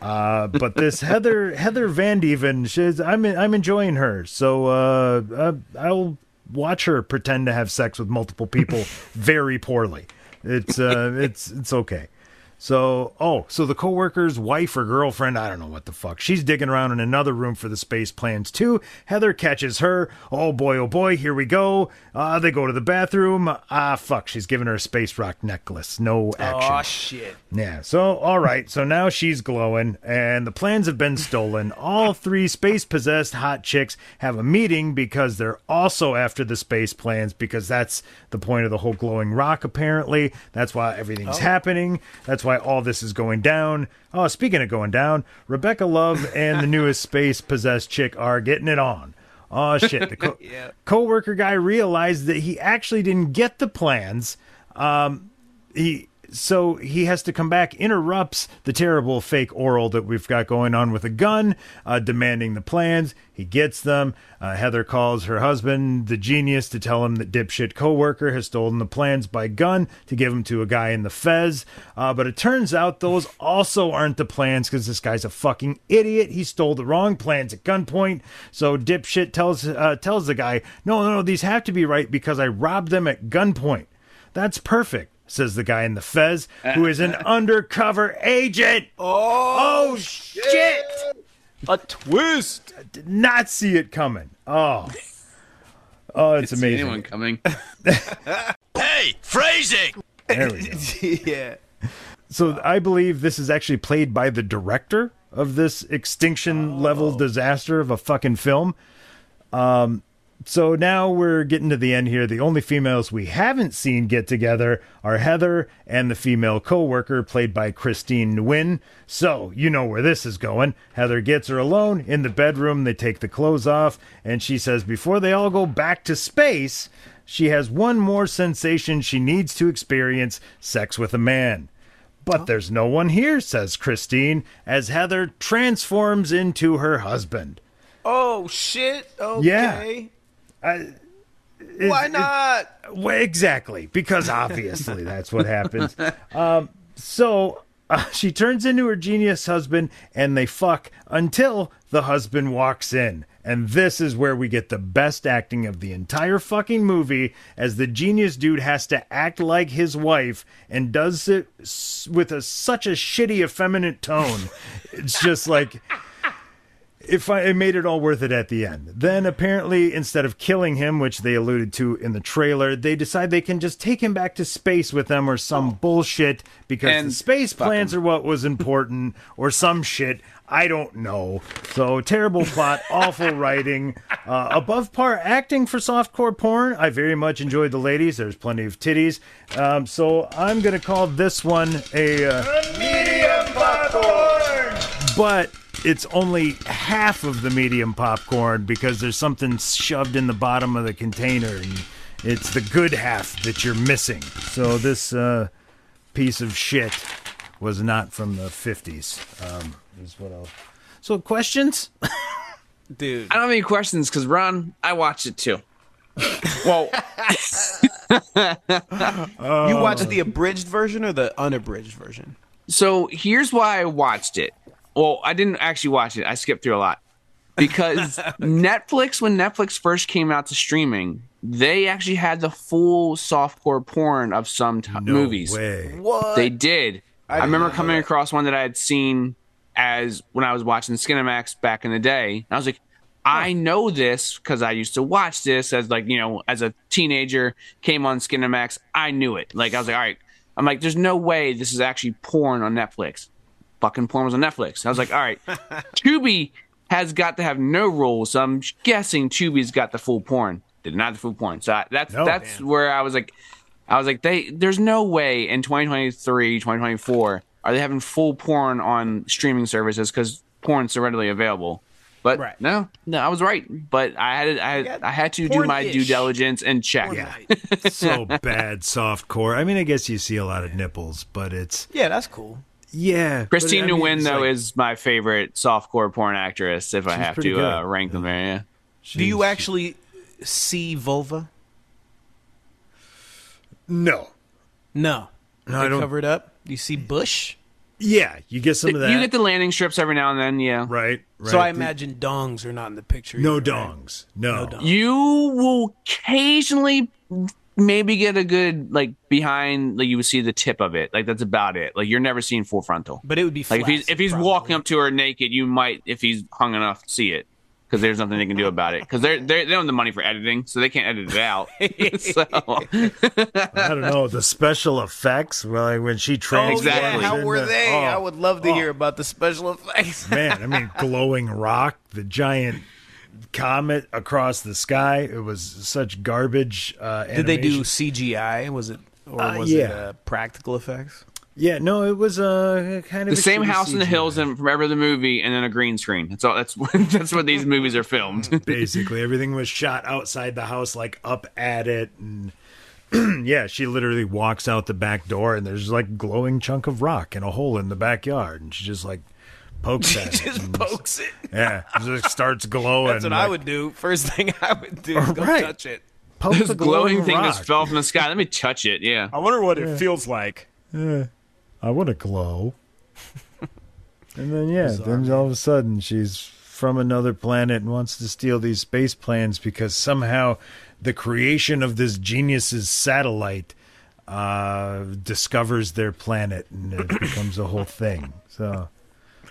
Uh, but this [laughs] Heather Heather Vandeven, she's I'm I'm enjoying her. So uh, uh, I'll watch her pretend to have sex with multiple people [laughs] very poorly. It's uh, it's it's okay. So, oh, so the coworker's wife or girlfriend, I don't know what the fuck. She's digging around in another room for the space plans too. Heather catches her. Oh boy, oh boy, here we go. Uh, they go to the bathroom. Ah, fuck, she's giving her a space rock necklace. No action. Oh shit! Yeah, so all right, so now she's glowing, and the plans have been stolen. All three space possessed hot chicks have a meeting because they're also after the space plans, because that's the point of the whole glowing rock, apparently. That's why everything's Oh. happening. That's why all this is going down. Oh, speaking of going down, Rebecca Love and the newest [laughs] space possessed chick are getting it on. Oh shit! The co- [laughs] Yeah. coworker guy realized that he actually didn't get the plans. Um, he so he has to come back, interrupts the terrible fake oral that we've got going on with a gun, uh, demanding the plans. He gets them. Uh, Heather calls her husband, the genius, to tell him that dipshit coworker has stolen the plans by gun to give them to a guy in the Fez. Uh, but it turns out those also aren't the plans because this guy's a fucking idiot. He stole the wrong plans at gunpoint. So dipshit tells uh, tells the guy, no, no, no, these have to be right because I robbed them at gunpoint. That's perfect, says the guy in the Fez, who is an undercover agent. Oh, oh shit! A twist. I did not see it coming. Oh. Oh, it's Didn't see amazing. anyone coming. [laughs] Hey, phrasing! There we [laughs] go. yeah. So I believe this is actually played by the director of this extinction level disaster of a fucking film. Um, so now we're getting to the end here. The only females we haven't seen get together are Heather and the female co-worker played by Christine Nguyen. So you know where this is going. Heather gets her alone in the bedroom. They take the clothes off, and she says before they all go back to space, she has one more sensation she needs to experience: sex with a man. But oh. there's no one here, says Christine, as Heather transforms into her husband. Oh shit. Yeah. I, it- Why it- not? well, exactly, because obviously [laughs] that's what happens. Um, so uh, [laughs] she turns into her genius husband, and they fuck until the husband walks in. And this is where we get the best acting of the entire fucking movie, as the genius dude has to act like his wife and does it with a such a shitty, effeminate tone. It's just like [laughs] if I, it made it all worth it at the end. Then apparently, instead of killing him, which they alluded to in the trailer, they decide they can just take him back to space with them or some bullshit because And the space plans him. are what was important [laughs] or some shit. I don't know. So terrible plot, [laughs] awful writing, uh, above par acting for softcore porn. I very much enjoyed the ladies. There's plenty of titties. Um, so I'm gonna call this one a. Uh, Medium popcorn! but it's only half of the medium popcorn because there's something shoved in the bottom of the container and it's the good half that you're missing. So this uh, piece of shit was not from the 50s. Um, is what I'll... So questions? Dude. I don't have any questions because Ron, I watched it too. [laughs] well, you watched the abridged version or the unabridged version? So here's why I watched it. Well, I didn't actually watch it. I skipped through a lot because [laughs] Netflix, when Netflix first came out to streaming, they actually had the full softcore porn of some t- movies. way. What? They did. I I, remember coming that. across one that I had seen as when I was watching Skinemax back in the day. And I was like, I know this because I used to watch this as like you know as a teenager. Came on Skinemax, I knew it. Like I was like, all right. I'm like, there's no way this is actually porn on Netflix. Fucking porn was on Netflix. I was like, all right, [laughs] Tubi has got to have no rules. So I'm guessing Tubi's got the full porn. Did not the full porn. So I, that's No. that's where I was like, I was like, they there's no way in 2023, 2024 are they having full porn on streaming services because porn's so readily available. But Right. no, no, I was right. But I had I had, I had to do my due diligence and check. Yeah. [laughs] so bad softcore. I mean, I guess you see a lot of nipples, but it's Yeah, that's cool. Yeah. Christine but, I mean, Nguyen though like- is my favorite softcore porn actress. If I have to uh, rank them there, yeah. Do you actually see vulva? No. No. No, they I don't- cover it up. You see bush? Yeah, you get some of that. You get the landing strips every now and then, yeah. right, right. So I imagine dongs are not in the picture. no either, right? dongs. No. dongs. You will occasionally maybe get a good like behind like you would see the tip of it. Like that's about it. Like you're never seeing full frontal. But it would be Like if he's if he's probably. walking up to her naked, you might if he's hung enough see it because there's nothing they can do about it because they're, they're they don't have the money for editing, so they can't edit it out. [laughs] so I don't know the special effects. Well, like when she Oh, transforms. Exactly. yeah. How into- were they? oh, I would love to oh, hear about the special effects. Man, I mean, glowing rock, the giant comet across the sky. It was such garbage. Uh, Did they do. CGI? Was it or Uh, was it uh, practical effects? Yeah, no, it was uh, kind of the same shitty house in the hills and from the movie, and then a green screen. That's all. That's [laughs] that's what these movies are filmed. [laughs] Basically, everything was shot outside the house, like up at it, and [clears throat] yeah, she literally walks out the back door, and there's like glowing chunk of rock in a hole in the backyard, and she's just like pokes at it. Just pokes it. Yeah, it just starts glowing. That's what I would do. First thing I would do is go Right. touch it. Poke this the glowing thing rock. just fell from the sky. Let me touch it. Yeah. I wonder what it feels like. Yeah, I want to glow. [laughs] and then yeah, then all of a sudden she's from another planet and wants to steal these space plans because somehow the creation of this genius's satellite uh, discovers their planet and it becomes a whole thing. So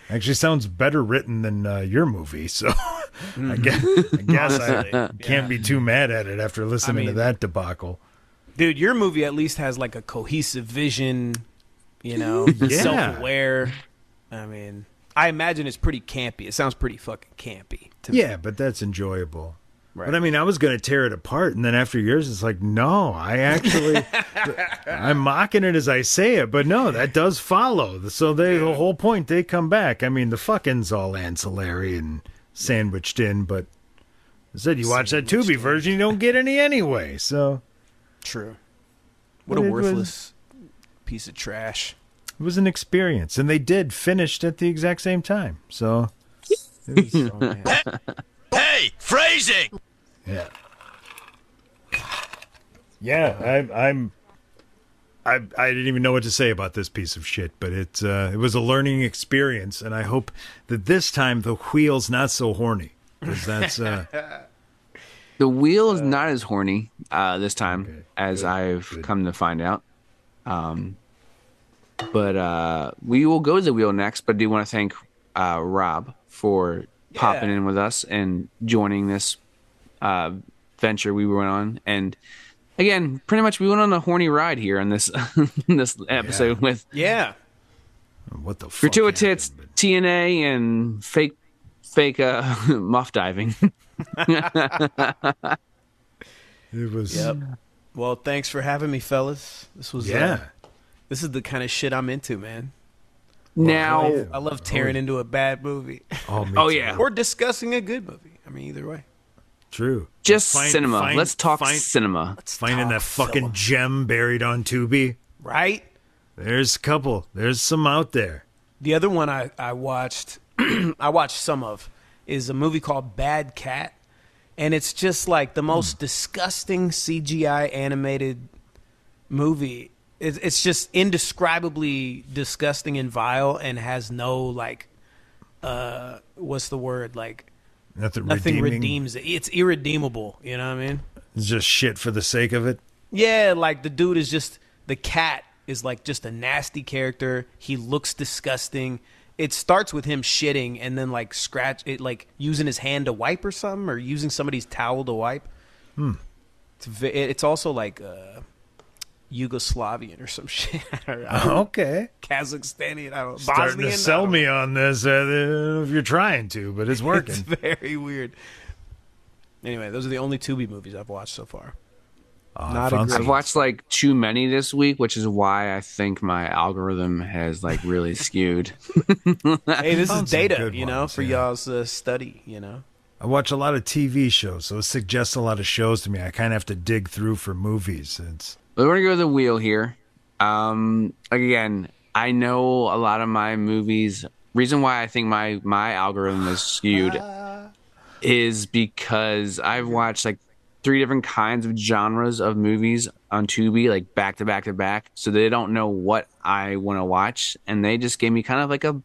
actually sounds better written than uh, your movie. So [laughs] I guess I [laughs] guess I can't be too mad at it after listening to mean- that debacle. Dude, your movie at least has like a cohesive vision, you know, [laughs] Yeah. self-aware. I mean, I imagine it's pretty campy. It sounds pretty fucking campy. To me. Yeah, but that's enjoyable. Right. But I mean, I was going to tear it apart, and then after years, it's like, no, I actually, [laughs] I'm mocking it as I say it, but no, that does follow. So they, the whole point, they come back. I mean, the fucking's all ancillary and sandwiched in, but I said you watch that Tubi version, you don't get any anyway. So True. What a But it was- worthless piece of trash. it was an experience, and they did finished at the exact same time. So [laughs] it was, [laughs] Hey, phrasing! yeah. Yeah, I'm. I'm I, I didn't even know what to say about this piece of shit, but it uh, it was a learning experience, and I hope that this time the wheel's not so horny because that's uh, [laughs] The wheel is not as horny uh, this time as I've come to find out. Um, but uh, we will go to the wheel next. But I do want to thank uh, Rob for popping in with us and joining this uh, venture we went on. And again, pretty much we went on a horny ride here in this [laughs] this episode with Yeah. what the fuck. gratuitous TNA and fake fake uh, [laughs] muff diving. [laughs] It was. Yep. Well, thanks for having me, fellas. This was Yeah. Uh, this is the kind of shit I'm into, man. Now- I love, I love tearing into a bad movie. Oh, me [laughs] Oh, too. yeah. or discussing a good movie. I mean, either way. True. Just Find- cinema. find- Let's talk find- cinema. Finding that fucking gem buried on Tubi. Right? There's a couple. There's some out there. The other one I, I watched, [clears throat] I watched some of, is a movie called Bad Cat. And it's just like the most hmm. disgusting CGI animated movie. It, it's just indescribably disgusting and vile and has no, like, uh, what's the word? Like, Nothing, nothing redeems it. It's irredeemable. You know what I mean? It's just shit for the sake of it. Yeah, like the dude is just the cat is like just a nasty character. He looks disgusting. It starts with him shitting and then like scratch it like using his hand to wipe or something or using somebody's towel to wipe. Hmm. It's it's also like uh Yugoslavian or some [laughs] shit. I don't- I Okay. Kazakhstani, I don't know. Starting Bosnian, to sell don't me on this uh, if you're trying to, but it's [laughs] working. It's very weird. Anyway, those are the only Tubi movies I've watched so far. Not a great. I've watched like too many this week, which is why I think my algorithm has like really [laughs] skewed. hey, this is data, you know, ones, for yeah. y'all's uh, study, you know. I watch a lot of TV shows, so it suggests a lot of shows to me. I kind of have to dig through for movies. It's We're gonna go to the wheel here. Um, again, I know a lot of my movies. Reason why I think my my algorithm is skewed is because I've watched like three different kinds of genres of movies on Tubi, like back to back to back. So they don't know what I want to watch, and they just gave me kind of like a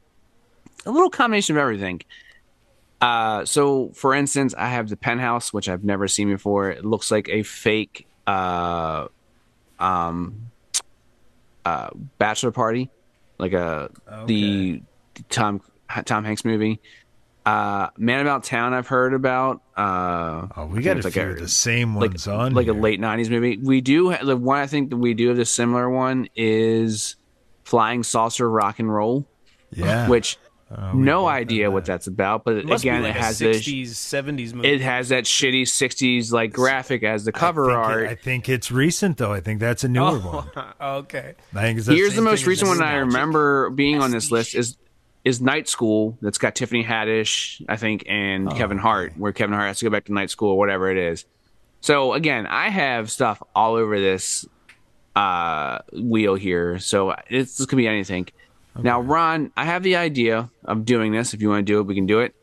a little combination of everything. Uh, so for instance, I have the Penthouse, which I've never seen before. It looks like a fake uh, um, uh, bachelor party, like a the Tom Tom Hanks movie. Uh, Man About Town, I've heard about. Uh, oh, we got a few of the same ones on like a late '90s movie. We do ha- the one I think that we do have the similar one is Flying Saucer Rock and Roll. Yeah. which Uh, no idea what that's about, but It again, like it a has 60s, this. 70s movie. It has that shitty '60s like graphic as the cover I art. it- I think it's recent though. I think that's a newer one. okay. [laughs] I think it's Here's the most recent one I remember being on this list is is Night School. That's got Tiffany Haddish, I think, and Oh, Kevin Hart, where Kevin Hart has to go back to night school or whatever it is. So again, I have stuff all over this uh, wheel here, so it's, this could be anything. Now, Ron, I have the idea of doing this. If you want to do it, we can do it.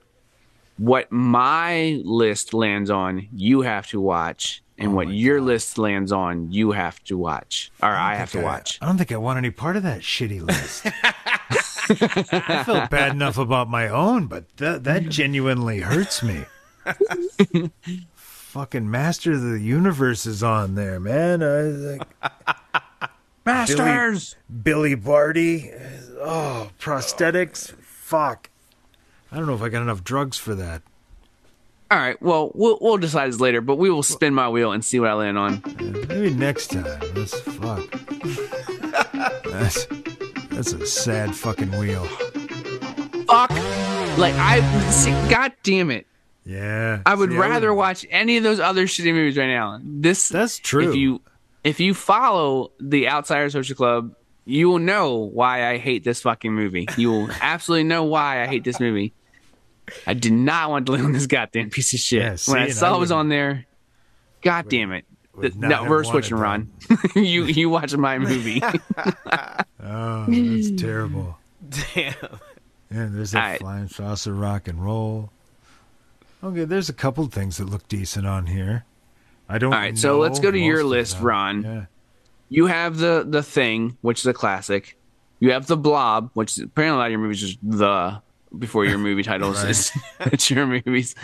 What my list lands on, you have to watch, and oh what your list lands on, you have to watch, or I, have to I- watch. I don't think I want any part of that shitty list. [laughs] I felt bad enough about my own, but that that genuinely hurts me. [laughs] Fucking Master of the Universe is on there, man. I, like, [laughs] Masters! Billy, Billy Barty. Oh, prosthetics. Fuck. I don't know if I got enough drugs for that. All right. Well, we'll we'll decide this later, but we will spin my wheel and see what I land on. Maybe next time. That's fuck. That's that's a sad fucking wheel. Fuck. Like I see. God damn it. Yeah. I would See, rather watch any of those other shitty movies right now. This that's true. If you if you follow the Outsider Social Club, you will know why I hate this fucking movie. You will [laughs] absolutely know why I hate this movie. I did not want to live on this goddamn piece of shit. Yeah, when I saw I it was on there, god damn it. would No, we're switching, Ron. [laughs] you you watch my movie. [laughs] Oh, that's terrible. Damn. Yeah, there's that Alright. flying saucer rock and roll. Okay, there's a couple things that look decent on here. I don't. All right, so let's go to your list. Ron. Yeah. You have the the thing, which is a classic. You have the Blob, which apparently a lot of your movies just the before your movie [laughs] titles is it's your movies.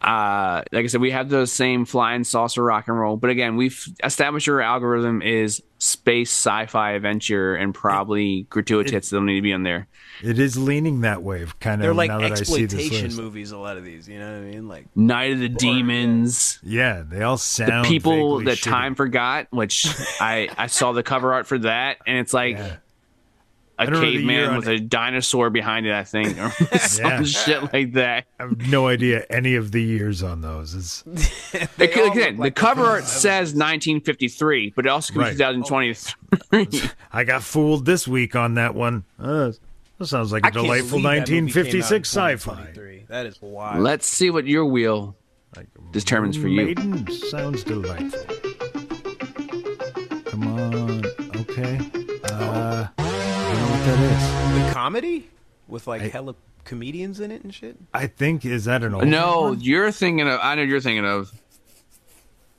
Uh, like I said, we have the same flying saucer rock and roll, but again, we've established your algorithm is space sci-fi adventure and probably gratuitous that'll need to be on there. It is leaning that way, kind of. They're like now that I see this exploitation movies. A lot of these, you know what I mean? Like Night of the Demons. Yeah, they all sound. the people vaguely that shitty. time forgot, which I I saw the cover art for that, and it's like [laughs] a don't know the year caveman with a dinosaur behind it, I think, or [laughs] [laughs] some Yeah. shit like that. I have no idea any of the years on those. It's, [laughs] It could- again, the cover art says 1953, but it also could be Right. 2023. I got fooled this week on that one. Uh, that sounds like a I delightful believe that movie came out in 1956 sci-fi. That is wild. Let's see what your wheel determines for you. Maiden sounds delightful. Come on, okay. Uh, I don't know what that is. the comedy with like I- hella comedians in it and shit. I think is that an old No, one? you're thinking of. I know you're thinking of.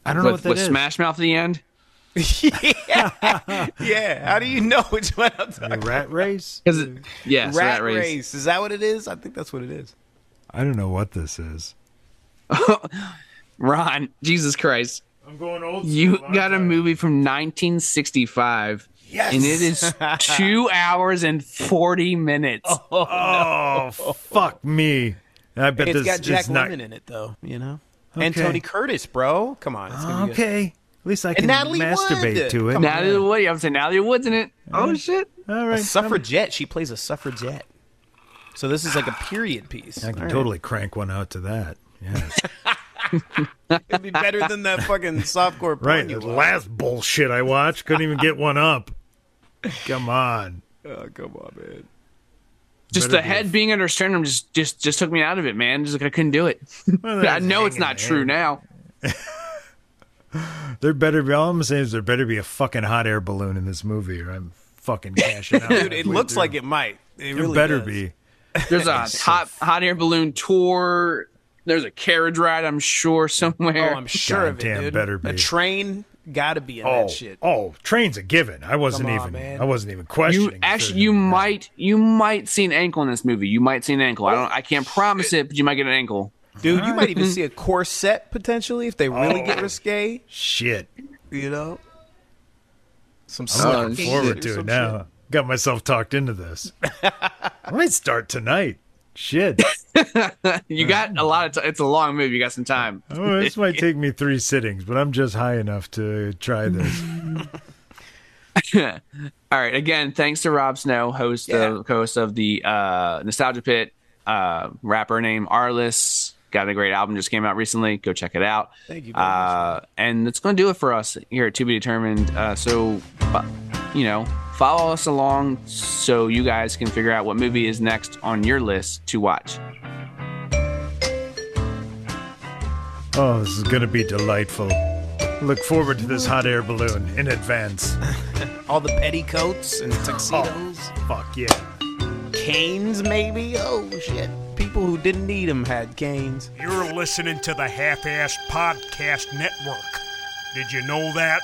I don't know with, what that with is. Smash Mouth at the end. [laughs] Yeah, how do you know which one I'm talking [laughs] The Rat Race. Because yes, Rat Rat race. Race. Is that what it is? I think that's what it is. I don't know what this is. [laughs] Ron, Jesus Christ. I'm going old. You got a movie from 1965. Yes. And it is two [laughs] hours and 40 minutes. Oh, oh, fuck me! I bet it's this got Jack is not Lemmon in it though, you know. And Tony Curtis, bro. Come on. It's gonna be okay. At least I can Natalie masturbate Wood. to it. Come on. Natalie Wood. I'm saying Natalie Wood's in it. Oh, shit. All right. A suffragette. She plays a suffragette. So this is like a period piece. I can All right. totally crank one out to that. Yes. [laughs] It'd be better than that fucking softcore porn right. The last bullshit I watched couldn't even get one up. Come on. Oh, come on, man. Just Better the be head being under sternum just, just just took me out of it, man. Just like I couldn't do it. [laughs] Well, I know it's not there. true now. [laughs] There better be. All I'm saying is there better be a fucking hot air balloon in this movie, or I'm fucking cashing out. [laughs] Dude, it looks like it might. It There really better does. be. There's a hot hot air balloon tour. There's a carriage ride, I'm sure somewhere. Oh, I'm sure of it, dude. better be. A train gotta be in Oh, that shit. oh, train's a given. I wasn't on, even. man. I wasn't even questioning. you questioning. actually you might you might see an ankle in this movie. You might see an ankle. I don't I can't promise it, but you might get an ankle. Dude, you might even [laughs] see a corset potentially if they really get Oh. risque. Shit. You know? Some I'm looking forward to it now. Got myself talked into this. [laughs] I might start tonight. Shit. [laughs] You got a lot of time. It's a long movie. You got some time. Oh, this might [laughs] take me three sittings, but I'm just high enough to try this. [laughs] All right. Again, thanks to Rob Snow, host of co-host of the uh, Nostalgia Pit, uh, rapper named Araless. Got a great album just came out recently. Go check it out. Thank you very Uh, and it's going to do it for us here at Tubi Determined. Uh, so, you know, follow us along so you guys can figure out what movie is next on your list to watch. Oh, this is going to be delightful. Look forward to this hot air balloon in advance. [laughs] All the petticoats and [laughs] oh, tuxedos. Fuck yeah. Canes, maybe? Oh, shit. People who didn't need them had canes. You're listening to the Half Assed Podcast Network. Did you know that?